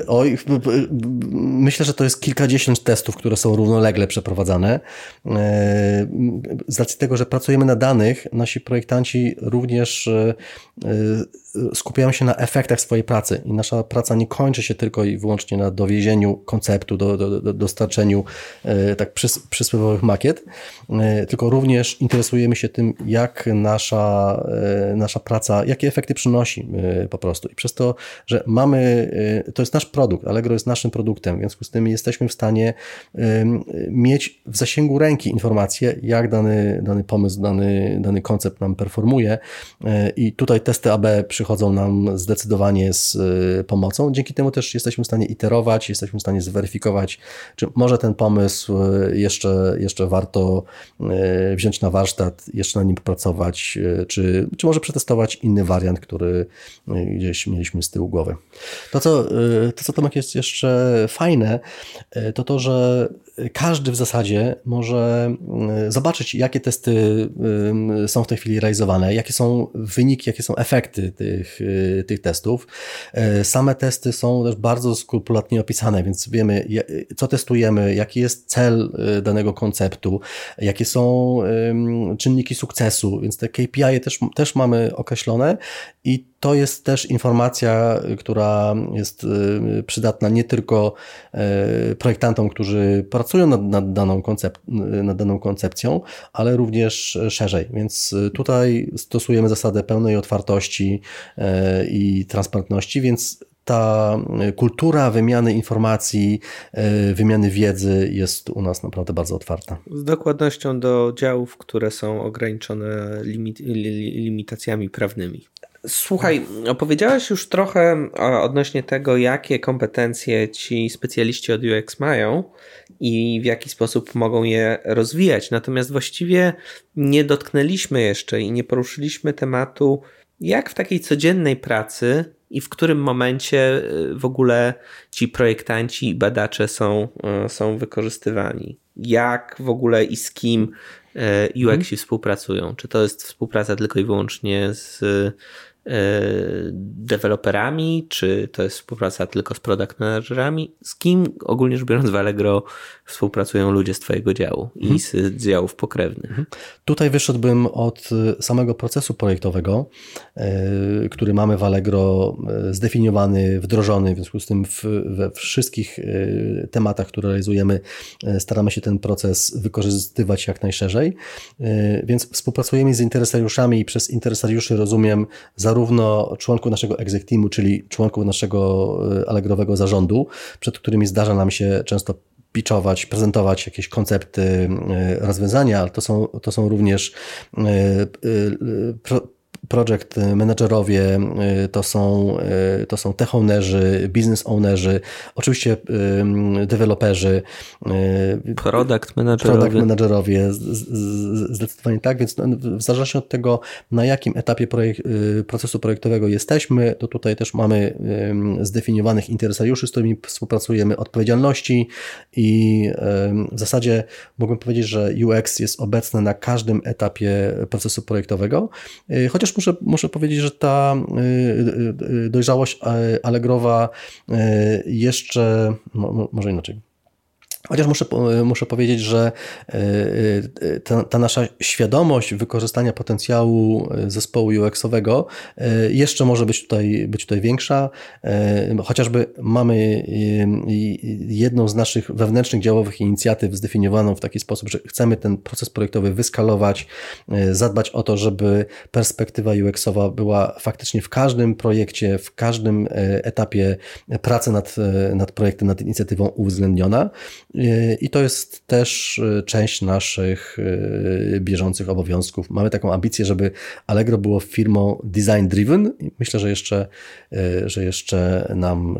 Oj, myślę, że to jest kilkadziesiąt testów, które są równolegle przeprowadzane. Z racji tego, że pracujemy na danych, nasi projektanci również skupiają się na efektach swojej pracy i nasza praca nie kończy się tylko i wyłącznie na dowiezieniu konceptu, do, do, do dostarczeniu e, tak przys, przysłowiowych makiet, e, tylko również interesujemy się tym, jak nasza, e, nasza praca, jakie efekty przynosi po prostu. I przez to, że mamy, to jest nasz produkt, Allegro jest naszym produktem, w związku z tym jesteśmy w stanie mieć w zasięgu ręki informacje, jak dany, dany pomysł, dany, dany koncept nam performuje i tutaj testy AB przychodzą nam zdecydowanie z y, pomocą. Dzięki temu też jesteśmy w stanie iterować, jesteśmy w stanie zweryfikować, czy może ten pomysł y, jeszcze, jeszcze warto y, wziąć na warsztat, jeszcze na nim popracować, czy, czy może przetestować inny wariant, który gdzieś mieliśmy z tyłu głowy. To, co, to, co Tomek jest jeszcze fajne, to to, że każdy w zasadzie może zobaczyć, jakie testy są w tej chwili realizowane, jakie są wyniki, jakie są efekty tych, tych testów. Same testy są też bardzo skrupulatnie opisane, więc wiemy, co testujemy, jaki jest cel danego konceptu, jakie są czynniki sukcesu, więc te KPI też, też mamy określone i to jest też informacja, która jest y, przydatna nie tylko y, projektantom, którzy pracują nad, nad, daną, koncep nad daną koncepcją, ale również szerzej. Więc tutaj stosujemy zasadę pełnej otwartości y, i transparentności, więc ta kultura wymiany informacji, wymiany wiedzy jest u nas naprawdę bardzo otwarta. Z dokładnością do działów, które są ograniczone limit, limitacjami prawnymi. Słuchaj, opowiedziałeś już trochę odnośnie tego, jakie kompetencje ci specjaliści od UX mają i w jaki sposób mogą je rozwijać. Natomiast właściwie nie dotknęliśmy jeszcze i nie poruszyliśmy tematu, jak w takiej codziennej pracy i w którym momencie y, w ogóle ci projektanci i badacze są, y, są wykorzystywani. Jak w ogóle i z kim y, UX-i mhm. współpracują? Czy to jest współpraca tylko i wyłącznie z deweloperami, czy to jest współpraca tylko z product managerami? Z kim ogólnie rzecz biorąc w Allegro współpracują ludzie z Twojego działu i mhm. z działów pokrewnych? Mhm. Tutaj wyszedłbym od samego procesu projektowego, e, który mamy w Allegro e, zdefiniowany, wdrożony, w związku z tym w, we wszystkich tematach, które realizujemy, staramy się ten proces wykorzystywać jak najszerzej, więc współpracujemy z interesariuszami i przez interesariuszy rozumiem zarówno zarówno członków naszego exec teamu, czyli członków naszego e, Allegrowego zarządu, przed którymi zdarza nam się często pitchować, prezentować jakieś koncepty, e, rozwiązania, ale to są, to są również e, project managerowie, to są, to są tech ownerzy, business ownerzy, oczywiście deweloperzy, product managerowie. Product managerowie, zdecydowanie tak, więc no, w zależności od tego, na jakim etapie projek procesu projektowego jesteśmy, to tutaj też mamy zdefiniowanych interesariuszy, z którymi współpracujemy, odpowiedzialności i w zasadzie mógłbym powiedzieć, że UX jest obecny na każdym etapie procesu projektowego, y, muszę, muszę powiedzieć, że ta y, y, dojrzałość Allegrowa jeszcze, może inaczej, Chociaż muszę, muszę powiedzieć, że e, e, ta, ta, nasza świadomość wykorzystania potencjału e, zespołu UX-owego jeszcze może być tutaj, być tutaj większa. Chociażby mamy jedną z naszych wewnętrznych działowych inicjatyw zdefiniowaną w taki sposób, że chcemy ten proces projektowy wyskalować, zadbać o to, żeby perspektywa UX-owa była faktycznie w każdym projekcie, w każdym etapie pracy nad, nad projektem, nad inicjatywą uwzględniona. I to jest też e, część naszych e, bieżących obowiązków. Mamy taką ambicję, żeby Allegro było firmą design driven. Myślę, że jeszcze, e, że jeszcze nam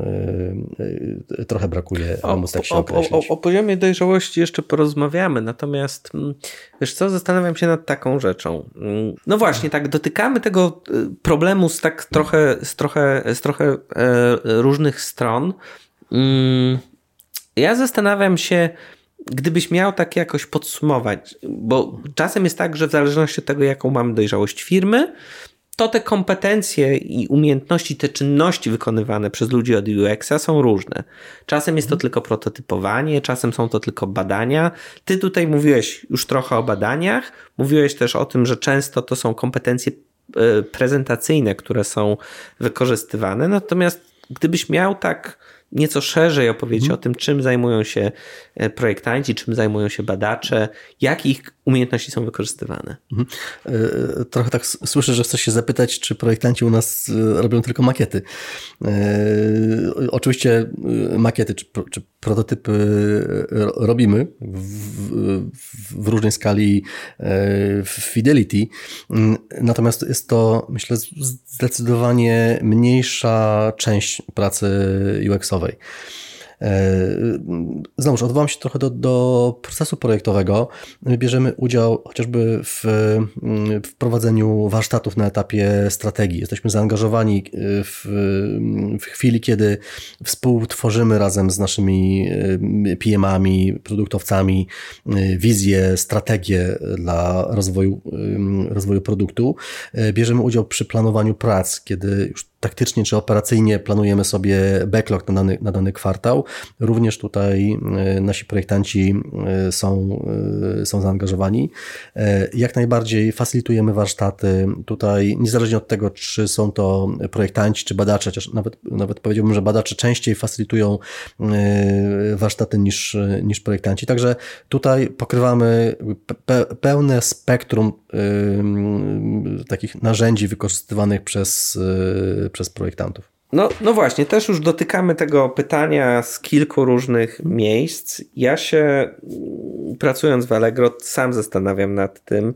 trochę brakuje, aby móc tak się o, o, o, o poziomie dojrzałości jeszcze porozmawiamy, natomiast mm, wiesz co, zastanawiam się nad taką rzeczą. Mm, no właśnie, tak dotykamy tego problemu z tak trochę, z trochę, z trochę różnych stron. Ja zastanawiam się, gdybyś miał tak jakoś podsumować, bo czasem jest tak, że w zależności od tego, jaką mamy dojrzałość firmy, to te kompetencje i umiejętności, te czynności wykonywane przez ludzi od UX-a są różne. Czasem jest to tylko prototypowanie, czasem są to tylko badania. Ty tutaj mówiłeś już trochę o badaniach, mówiłeś też o tym, że często to są kompetencje e, prezentacyjne, które są wykorzystywane. Natomiast gdybyś miał tak nieco szerzej opowiedzieć hmm. o tym, czym zajmują się e, projektanci, czym zajmują się badacze, jakie ich umiejętności są wykorzystywane. Hmm. Trochę tak słyszę, że chcesz się zapytać, czy projektanci u nas robią tylko makiety. Oczywiście makiety czy, czy prototypy robimy w, w, różnej skali w Fidelity, mm, natomiast jest to, myślę, zdecydowanie mniejsza część pracy UX-owej. E, znowuż odwołam się trochę do, do procesu projektowego. My bierzemy udział chociażby w, w prowadzeniu warsztatów na etapie strategii. Jesteśmy zaangażowani w, w chwili, kiedy współtworzymy razem z naszymi e, PM-ami, produktowcami e, wizję, strategię dla rozwoju, rozwoju produktu. Bierzemy udział przy planowaniu prac, kiedy już taktycznie czy operacyjnie planujemy sobie backlog na dany, na dany kwartał. Również tutaj e, nasi projektanci e, są, e, są zaangażowani. Jak najbardziej facilitujemy warsztaty. Tutaj niezależnie od tego, czy są to projektanci, czy badacze, chociaż nawet, nawet powiedziałbym, że badacze częściej facilitują warsztaty niż, niż projektanci. Także tutaj pokrywamy pełne spektrum takich narzędzi wykorzystywanych przez przez projektantów. No, no właśnie, też już dotykamy tego pytania z kilku różnych miejsc. Ja się mm, pracując w Allegro sam zastanawiam nad tym,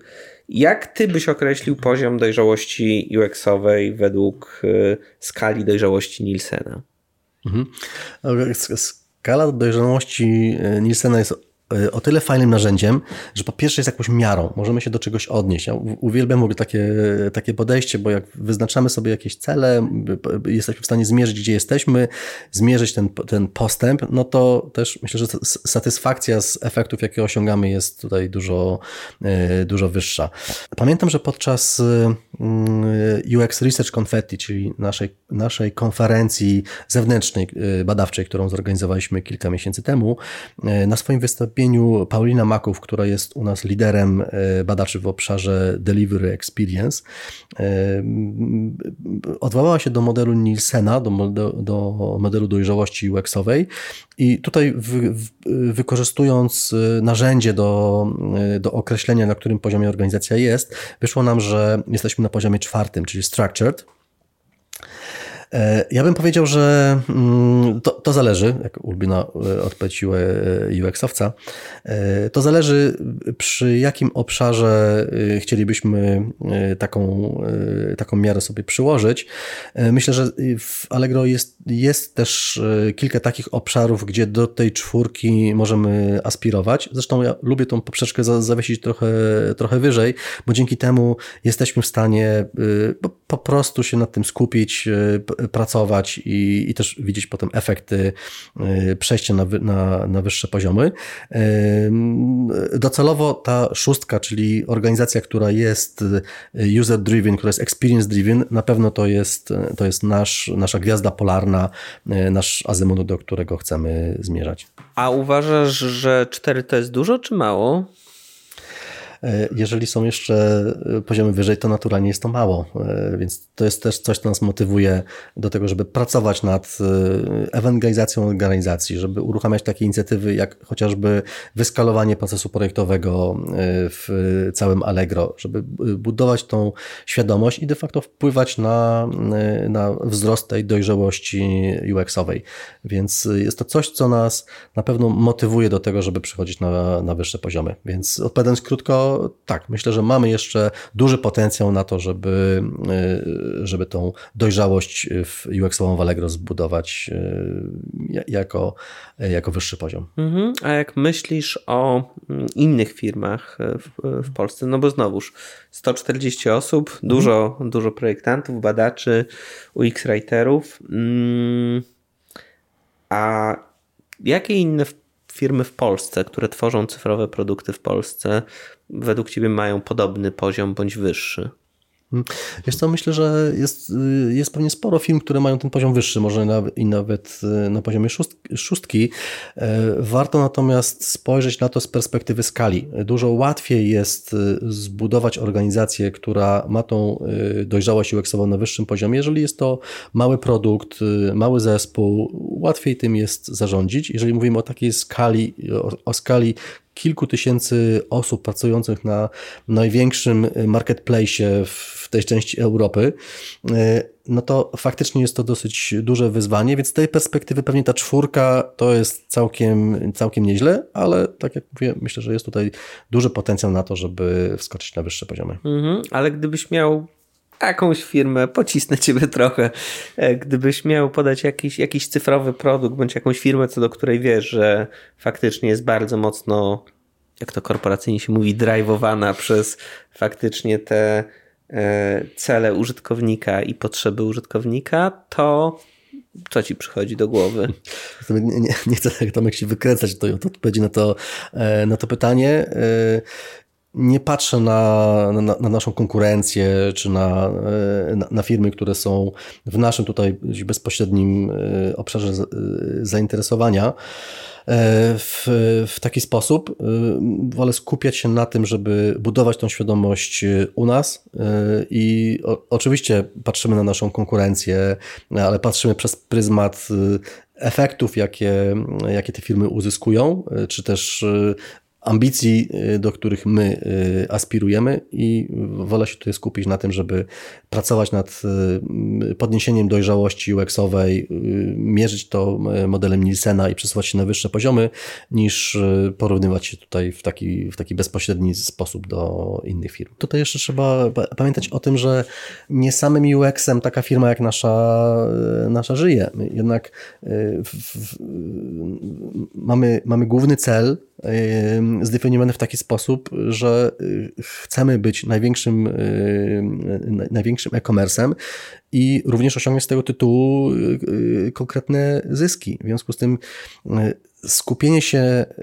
jak ty byś określił poziom dojrzałości UX-owej według y, skali dojrzałości Nielsena? Mhm. Skala dojrzałości y, Nielsena jest o tyle fajnym narzędziem, że po pierwsze jest jakąś miarą, możemy się do czegoś odnieść. Ja uwielbiam w ogóle takie, takie podejście, bo jak wyznaczamy sobie jakieś cele, jesteśmy w stanie zmierzyć, gdzie jesteśmy, zmierzyć ten, ten postęp, no to też myślę, że satysfakcja z efektów, jakie osiągamy, jest tutaj dużo, y, dużo wyższa. Pamiętam, że podczas y, UX Research Confetti, czyli naszej, naszej konferencji zewnętrznej, badawczej, którą zorganizowaliśmy kilka miesięcy temu, na swoim wystąpieniu wystąpieniu Paulina Maków, która jest u nas liderem e, badaczy w obszarze Delivery Experience, e, odwołała się do modelu Nielsena, do, do, modelu dojrzałości UX-owej i tutaj wy, wykorzystując e, narzędzie do, do określenia, na którym poziomie organizacja jest, wyszło nam, że jesteśmy na poziomie czwartym, czyli structured, ja bym powiedział, że mm, to, to zależy, jak ulubiona odpowiedź UX-owca, to zależy przy jakim obszarze chcielibyśmy taką, taką miarę sobie przyłożyć. Myślę, że w Allegro jest, jest też kilka takich obszarów, gdzie do tej czwórki możemy aspirować. Zresztą ja lubię tą poprzeczkę zawiesić trochę, trochę wyżej, bo dzięki temu jesteśmy w stanie po prostu się nad tym skupić, pracować i, i też widzieć potem efekty y, przejścia na, na, na wyższe poziomy. Y, docelowo ta szóstka, czyli organizacja, która jest y, user-driven, która jest experience-driven, na pewno to jest, to jest nasz, nasza gwiazda polarna, nasz azymut, do którego chcemy zmierzać. A uważasz, że 4 to jest dużo czy mało? E, jeżeli są jeszcze e, poziomy wyżej, to naturalnie jest to mało, e, więc to jest też coś, co nas motywuje do tego, żeby pracować nad ewangelizacją organizacji, żeby uruchamiać takie inicjatywy jak chociażby wyskalowanie procesu projektowego w całym Allegro, żeby budować tą świadomość i de facto wpływać na, na wzrost tej dojrzałości UX-owej. Więc jest to coś, co nas na pewno motywuje do tego, żeby przychodzić na, na wyższe poziomy. Więc odpowiadając krótko, tak, myślę, że mamy jeszcze duży potencjał na to, żeby, y, żeby tą dojrzałość w UX-ową w Allegro zbudować y, jako, jako wyższy poziom. Mhm. A jak myślisz o mm, innych firmach w, w Polsce, no bo znowuż 140 osób, mhm. dużo, dużo projektantów, badaczy, UX-writerów, mm, a jakie inne firmy w Polsce, które tworzą cyfrowe produkty w Polsce, według Ciebie mają podobny poziom bądź wyższy? Wiesz co, myślę, że jest, jest pewnie sporo firm, które mają ten poziom wyższy, może i nawet y, na poziomie szóstki. E, warto natomiast spojrzeć na to z perspektywy skali. Dużo łatwiej jest y, zbudować organizację, która ma tą y, dojrzałość UX-ową na wyższym poziomie, jeżeli jest to mały produkt, mały zespół, łatwiej tym jest zarządzić. Jeżeli mówimy o takiej skali, o, o skali kilku tysięcy osób pracujących na największym marketplace w tej części Europy, e, no to faktycznie jest to dosyć duże wyzwanie, więc z tej perspektywy pewnie ta czwórka to jest całkiem, całkiem nieźle, ale tak jak mówię, myślę, że jest tutaj duży potencjał na to, żeby wskoczyć na wyższe poziomy. Mhm, ale gdybyś miał jakąś firmę, pocisnę ciebie trochę. E, gdybyś miał podać jakiś, jakiś cyfrowy produkt, bądź jakąś firmę, co do której wiesz, że faktycznie jest bardzo mocno, jak to korporacyjnie się mówi, driveowana przez faktycznie te e, cele użytkownika i potrzeby użytkownika, to co ci przychodzi do głowy? Nie, nie, nie chcę tak Tomek się wykręcać to odpowiedzi na to, e, na to pytanie nie patrzę na, na, na, naszą konkurencję, czy na, e, na, na, firmy, które są w naszym tutaj bezpośrednim e, obszarze zainteresowania e, w, w taki sposób. Wolę skupiać się na tym, żeby budować tą świadomość u nas i o, oczywiście patrzymy na naszą konkurencję, ale patrzymy przez pryzmat efektów, jakie, jakie te firmy uzyskują, czy też ambicji, y, do których my y, aspirujemy i wolę się tutaj skupić na tym, żeby pracować nad y, podniesieniem dojrzałości UX-owej, mierzyć to modelem Nielsena i przesuwać się na wyższe poziomy, niż porównywać się tutaj w taki, w taki bezpośredni sposób do innych firm. Tutaj jeszcze trzeba pamiętać o tym, że nie samym UX-em taka firma jak nasza, nasza żyje. Jednak w, w, mamy, mamy główny cel, zdefiniowany w taki sposób, że y, chcemy być największym, y, największym e-commerce'em i również osiągnąć z tego tytułu y, konkretne zyski. W związku z tym skupienie się y,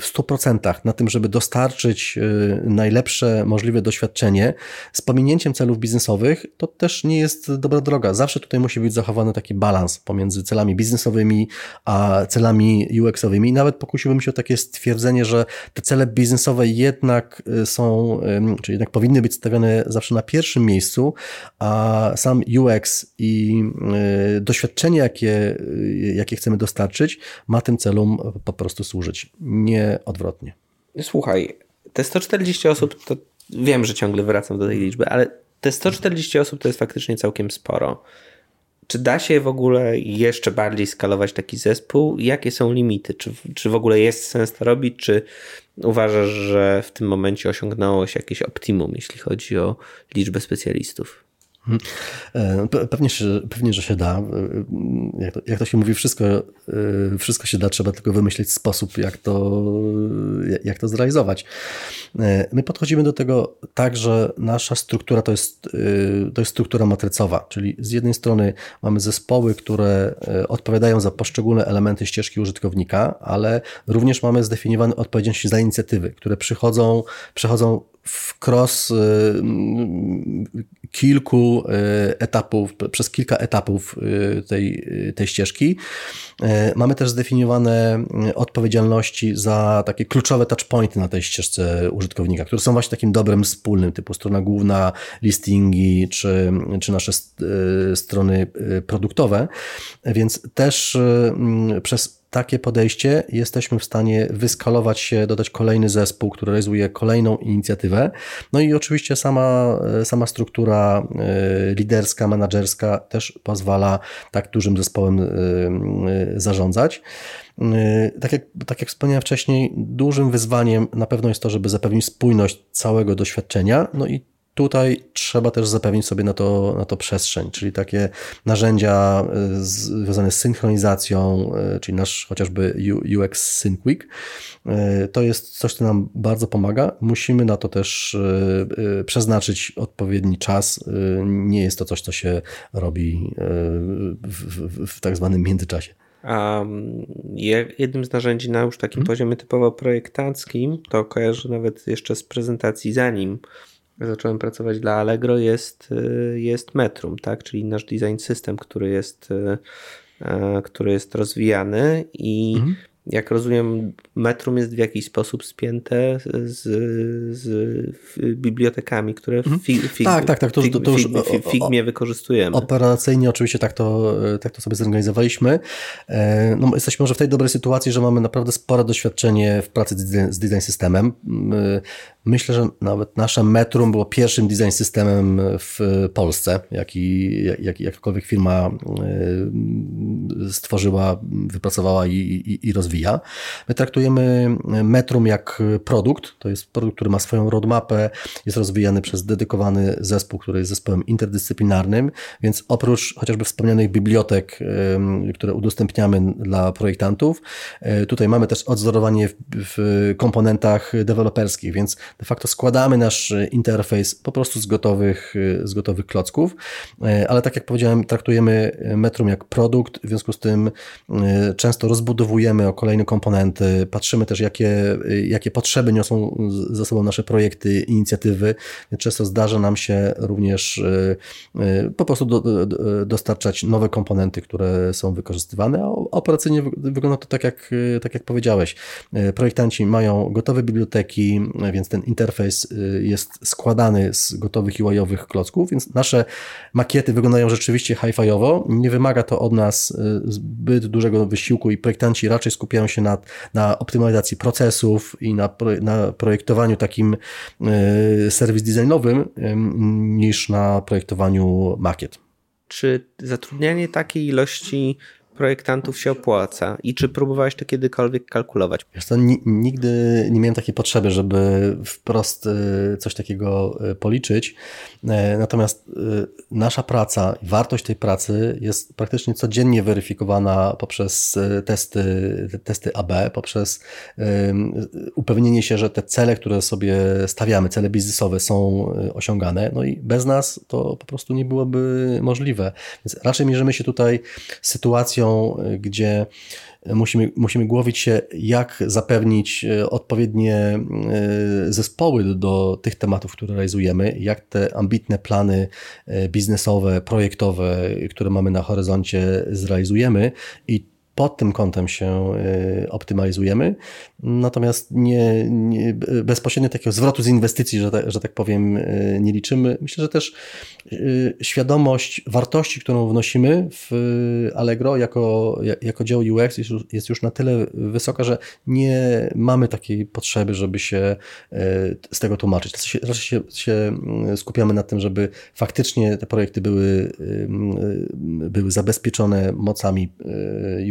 w 100% na tym, żeby dostarczyć y, najlepsze możliwe doświadczenie z pominięciem celów biznesowych, to też nie jest dobra droga. Zawsze tutaj musi być zachowany taki balans pomiędzy celami biznesowymi a celami UX-owymi. Nawet pokusiłbym się o takie stwierdzenie, że te cele biznesowe jednak y, są, czy jednak powinny być stawiane zawsze na pierwszym miejscu, a sam UX i doświadczenie, jakie, jakie chcemy dostarczyć, ma tym celom po prostu służyć, nie odwrotnie. Słuchaj, te 140 osób, to wiem, że ciągle wracam do tej liczby, ale te 140 osób to jest faktycznie całkiem sporo. czy da się w ogóle jeszcze bardziej skalować taki zespół? Jakie są limity? Czy, czy w ogóle jest sens to robić? Czy uważasz, że w tym momencie osiągnęło się jakieś optimum, jeśli chodzi o liczbę specjalistów? E, pewnie, pewnie, że się da. E, jak to, jak to, się mówi, wszystko, e, wszystko się da, trzeba tylko wymyślić sposób, jak to, jak to zrealizować. My podchodzimy do tego tak, że nasza struktura to jest, to jest struktura matrycowa, czyli z jednej strony mamy zespoły, które odpowiadają za poszczególne elementy ścieżki użytkownika, ale również mamy zdefiniowane odpowiedzialności za inicjatywy, które przychodzą, przechodzą w cross kilku e, etapów, przez kilka etapów e, tej, tej ścieżki. Mamy też zdefiniowane odpowiedzialności za takie kluczowe touchpointy na tej ścieżce użytkownika, które są właśnie takim dobrem wspólnym, typu strona główna, listingi, czy, czy nasze strony produktowe. Więc też przez takie podejście jesteśmy w stanie wyskalować się, dodać kolejny zespół, który realizuje kolejną inicjatywę. No i oczywiście sama, sama struktura e, liderska, menedżerska też pozwala tak dużym zespołem e, e, zarządzać. Tak jak, tak jak wspomniałem wcześniej, dużym wyzwaniem na pewno jest to, żeby zapewnić spójność całego doświadczenia, no i tutaj trzeba też zapewnić sobie na to, na to przestrzeń, czyli takie narzędzia e, związane z synchronizacją, e, czyli nasz chociażby UX SyncWeek. E, to jest coś, co nam bardzo pomaga. Musimy na to też przeznaczyć odpowiedni czas. Nie jest to coś, co się robi w, w, w tak zwanym międzyczasie. A jednym z narzędzi na już takim hmm. poziomie typowo projektanckim, to kojarzę nawet jeszcze z prezentacji zanim zacząłem pracować dla Allegro, jest, y, jest Metrum, tak? czyli nasz design system, który jest, y, e, który jest rozwijany i mhm jak rozumiem, metrum jest w jakiś sposób spięte z, z bibliotekami, które w mhm. fig, fig, tak, tak, tak, to, fig, to już fig, Figmie wykorzystujemy. Operacyjnie oczywiście tak to, tak to sobie zorganizowaliśmy. E, no, jesteśmy może w tej dobrej sytuacji, że mamy naprawdę spore doświadczenie w pracy z design systemem. Myślę, że nawet nasze Metrum było pierwszym design systemem w Polsce, jaki, jak, jakakolwiek firma e, stworzyła, wypracowała i, i, i rozwijała rozwija. My traktujemy Metrum jak produkt, to jest produkt, który ma swoją roadmapę, jest rozwijany przez dedykowany zespół, który jest zespołem interdyscyplinarnym, więc oprócz chociażby wspomnianych bibliotek, które udostępniamy dla projektantów, e, tutaj mamy też odzorowanie w, w komponentach deweloperskich, więc de facto składamy nasz interfejs po prostu z gotowych, z gotowych klocków, e, ale tak jak powiedziałem, traktujemy Metrum jak produkt, w związku z tym e, często rozbudowujemy około kolejne komponenty, patrzymy też, jakie, jakie potrzeby niosą ze sobą nasze projekty, inicjatywy. Często zdarza nam się również y, y, po prostu do, do, dostarczać nowe komponenty, które są wykorzystywane, a operacyjnie wygląda to tak jak, tak jak powiedziałeś. Y, projektanci mają gotowe biblioteki, więc ten interfejs jest składany z gotowych UI-owych klocków, więc nasze makiety wyglądają rzeczywiście hi-fiowo. Nie wymaga to od nas zbyt dużego wysiłku i projektanci raczej skupiają skupiają się na, na optymalizacji procesów i na, na projektowaniu takim e, serwis designowym niż na projektowaniu makiet. Czy zatrudnianie takiej ilości projektantów się opłaca i czy próbowałeś to kiedykolwiek kalkulować? Wiesz nigdy nie miałem takiej potrzeby, żeby wprost y, coś takiego y, policzyć. E, natomiast y, nasza praca, wartość tej pracy jest praktycznie codziennie weryfikowana poprzez testy, testy AB, poprzez upewnienie się, że te cele, które sobie stawiamy, cele biznesowe są osiągane. No i bez nas to po prostu nie byłoby możliwe. Więc raczej mierzymy się tutaj sytuacją, Y, gdzie musimy, musimy głowić się, jak zapewnić y, odpowiednie y, zespoły do tych tematów, które realizujemy, jak te ambitne plany biznesowe, projektowe, które mamy na horyzoncie, zrealizujemy i pod tym kątem się optymalizujemy, natomiast nie, nie, bezpośrednio takiego zwrotu z inwestycji, że, że tak powiem, nie liczymy. Myślę, że też świadomość wartości, którą wnosimy w Allegro jako, jako dział UX jest już, jest już na tyle wysoka, że nie mamy takiej potrzeby, żeby się z tego tłumaczyć. Raczej się, się skupiamy na tym, żeby faktycznie te projekty były, były zabezpieczone mocami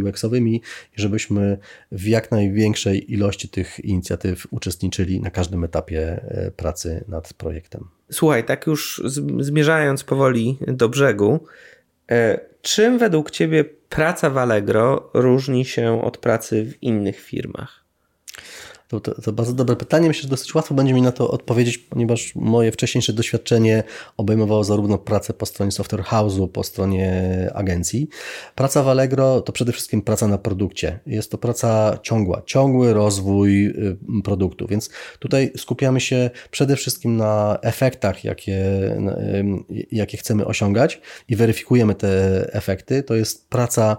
UX-owymi i żebyśmy w jak największej ilości tych inicjatyw uczestniczyli na każdym etapie pracy nad projektem. Słuchaj, tak już zmierzając powoli do brzegu, e, czym według Ciebie praca w Allegro różni się od pracy w innych firmach? To, to, to, bardzo dobre pytanie. Myślę, że dosyć łatwo będzie mi na to odpowiedzieć, ponieważ moje wcześniejsze doświadczenie obejmowało zarówno pracę po stronie software house'u, po stronie agencji. Praca w Allegro to przede wszystkim praca na produkcie. Jest to praca ciągła, ciągły rozwój y, produktu, więc tutaj skupiamy się przede wszystkim na efektach, jakie, jakie chcemy osiągać i weryfikujemy te efekty. To jest praca,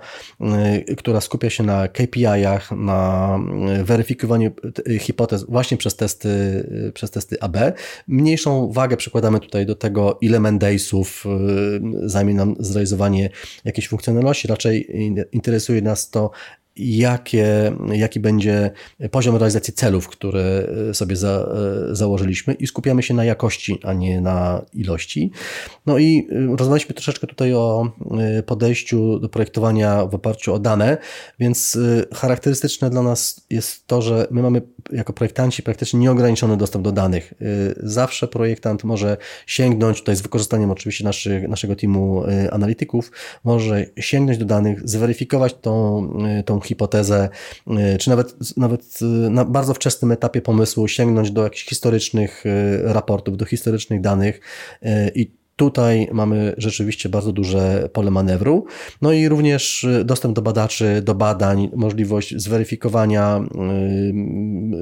y, która skupia się na KPI-ach, na y, weryfikowaniu hipotez właśnie przez testy, przez testy AB. Mniejszą wagę przykładamy tutaj do tego, ile Mendaysów zajmie nam zrealizowanie jakiejś funkcjonalności. Raczej interesuje nas to, jakie, jaki będzie poziom realizacji celów, które sobie za, założyliśmy i skupiamy się na jakości, a nie na ilości. No i rozmawialiśmy troszeczkę tutaj o podejściu do projektowania w oparciu o dane, więc charakterystyczne dla nas jest to, że my mamy jako projektanci praktycznie nieograniczony dostęp do danych. Zawsze projektant może sięgnąć, tutaj z wykorzystaniem oczywiście naszych, naszego teamu analityków, może sięgnąć do danych, zweryfikować tą, tą hipotezę, y, czy nawet, nawet y, na bardzo wczesnym etapie pomysłu sięgnąć do jakichś historycznych y, raportów, do historycznych danych i Tutaj mamy rzeczywiście bardzo duże pole manewru. No i również y, dostęp do badaczy, do badań, możliwość zweryfikowania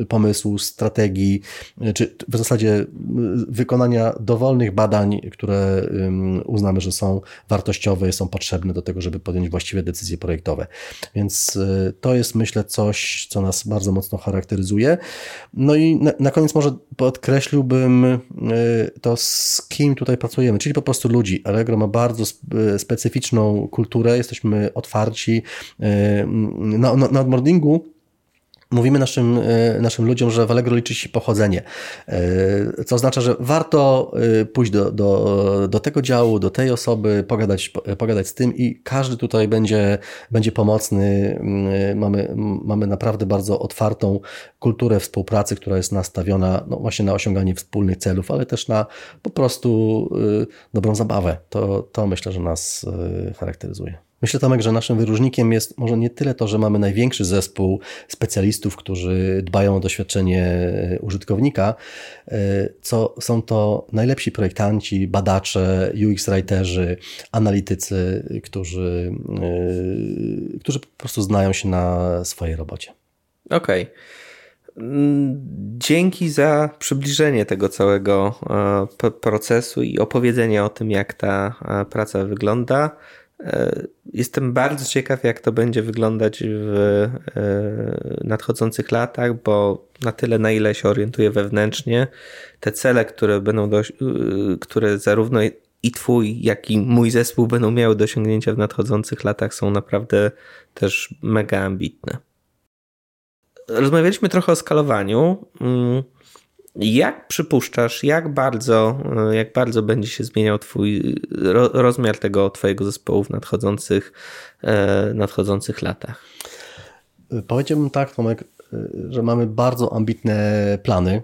y, pomysłu, strategii, y, czy w zasadzie wykonania dowolnych badań, które uznamy, że są wartościowe, są potrzebne do tego, żeby podjąć właściwe decyzje projektowe. Więc to jest myślę coś, co nas bardzo mocno charakteryzuje. No i na, na koniec może podkreśliłbym to, z kim tutaj pracujemy czyli po prostu ludzi. Allegro ma bardzo specyficzną kulturę, jesteśmy otwarci. E, na, na, na Mówimy naszym, e, naszym ludziom, że w Allegro liczy się pochodzenie, e, co oznacza, że warto pójść do, do, do tego działu, do tej osoby, pogadać, pogadać z tym i każdy tutaj będzie, będzie pomocny. Mamy, mamy naprawdę bardzo otwartą kulturę współpracy, która jest nastawiona no właśnie na osiąganie wspólnych celów, ale też na po prostu dobrą zabawę. To, to myślę, że nas charakteryzuje. Myślę, Tomek, że naszym wyróżnikiem jest może nie tyle to, że mamy największy zespół specjalistów, którzy dbają o doświadczenie użytkownika, e, co są to najlepsi projektanci, badacze, UX-writerzy, analitycy, którzy, e, którzy po prostu znają się na swojej robocie. Okej. Okay. Mm, dzięki za przybliżenie tego całego e, procesu i opowiedzenie o tym, jak ta praca wygląda. E, jestem bardzo ciekaw, jak to będzie wyglądać w e, nadchodzących latach, bo na tyle, na ile się orientuję wewnętrznie, te cele, które będą, do, e, które zarówno i twój, jak i mój zespół będą miały do osiągnięcia w nadchodzących latach, są naprawdę też mega ambitne. Rozmawialiśmy trochę o skalowaniu. Jak przypuszczasz, jak bardzo, e, jak bardzo będzie się zmieniał twój rozmiar tego twojego zespołu w nadchodzących, e, nadchodzących latach? Powiedziałbym tak, Tomek, że mamy bardzo ambitne plany.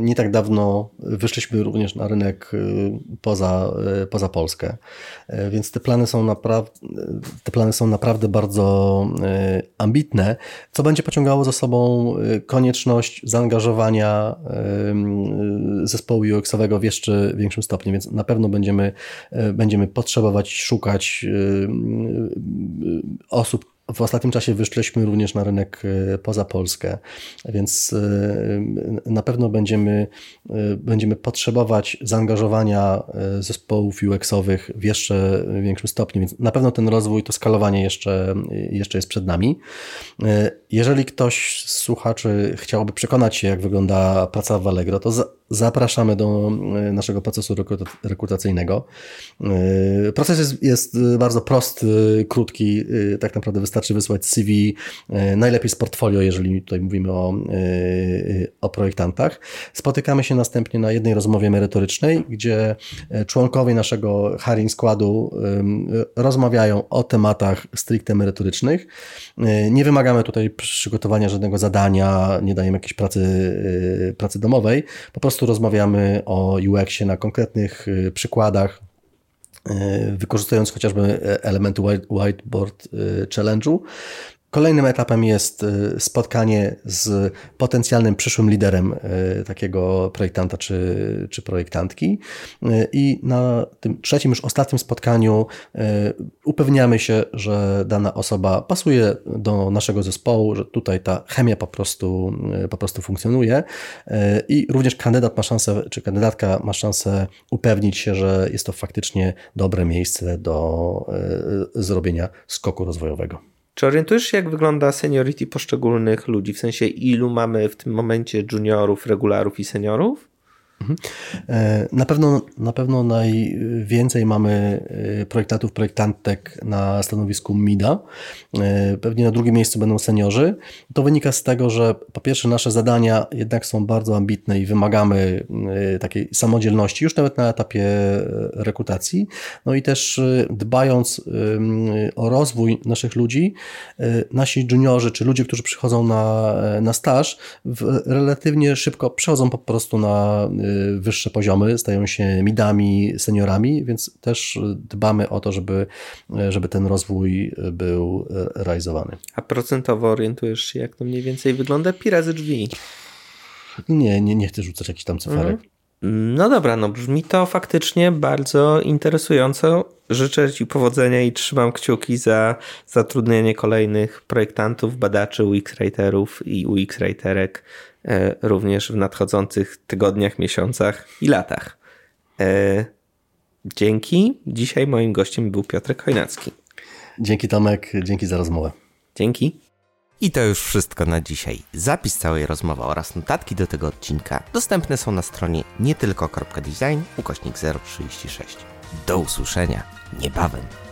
Nie tak dawno wyszliśmy również na rynek poza, poza Polskę, więc te plany, są naprawdę, te plany są naprawdę bardzo ambitne, co będzie pociągało za sobą konieczność zaangażowania zespołu UX-owego w jeszcze większym stopniu, więc na pewno będziemy, będziemy potrzebować szukać osób, w ostatnim czasie wyszliśmy również na rynek poza Polskę, więc na pewno będziemy, będziemy potrzebować zaangażowania zespołów UX-owych w jeszcze większym stopniu, więc na pewno ten rozwój, to skalowanie jeszcze, jeszcze jest przed nami. Jeżeli ktoś z słuchaczy chciałby przekonać się, jak wygląda praca w Allegro, to zapraszamy do e, naszego procesu rekrutacyjnego. E, proces jest, jest, bardzo prosty, krótki. E, tak naprawdę wystarczy wysłać CV, najlepiej z portfolio, jeżeli tutaj mówimy o, o projektantach. Spotykamy się następnie na jednej rozmowie merytorycznej, gdzie członkowie naszego hiring składu rozmawiają o tematach stricte merytorycznych. Nie wymagamy tutaj przygotowania żadnego zadania, nie dajemy jakiejś pracy, pracy domowej. Po prostu rozmawiamy o UX-ie na konkretnych y, przykładach, y, wykorzystując chociażby e, elementy whiteboard y, challenge'u. Kolejnym etapem jest y, spotkanie z potencjalnym przyszłym liderem y, takiego projektanta czy, czy projektantki. Y, I na tym trzecim, już ostatnim spotkaniu upewniamy się, że dana osoba pasuje do naszego zespołu, że tutaj ta chemia po prostu, po prostu funkcjonuje. I również kandydat ma szansę, czy kandydatka ma szansę upewnić się, że jest to faktycznie dobre miejsce do zrobienia skoku rozwojowego. Czy orientujesz się, jak wygląda seniority poszczególnych ludzi? W sensie, ilu mamy w tym momencie juniorów, regularów i seniorów? Mhm. E, na pewno, na pewno najwięcej mamy e, projektantów, projektantek na stanowisku MIDA. E, pewnie na drugim miejscu będą seniorzy. To wynika z tego, że po pierwsze nasze zadania jednak są bardzo ambitne i wymagamy takiej samodzielności już nawet na etapie rekrutacji. No i też dbając o rozwój naszych ludzi, nasi juniorzy czy ludzie, którzy przychodzą na, na staż, relatywnie szybko przechodzą po prostu na wyższe poziomy, stają się midami, seniorami, więc też dbamy o to, żeby, żeby ten rozwój był realizowany. A procentowo orientujesz się, jak to mniej więcej wygląda? Pi razy drzwi. Nie, nie, nie chcę rzucać jakichś tam cyferek. Mhm. No dobra, no brzmi to faktycznie bardzo interesująco. Życzę Ci powodzenia i trzymam kciuki za zatrudnienie kolejnych projektantów, badaczy, UX-writerów i UX-writerek również w nadchodzących tygodniach, miesiącach i latach. E, dzięki. Dzisiaj moim gościem był Piotr Chojnacki. Dzięki Tomek, dzięki za rozmowę. Dzięki. I to już wszystko na dzisiaj. Zapis całej rozmowy oraz notatki do tego odcinka dostępne są na stronie nietylko.design ukośnik 036. Do usłyszenia niebawem.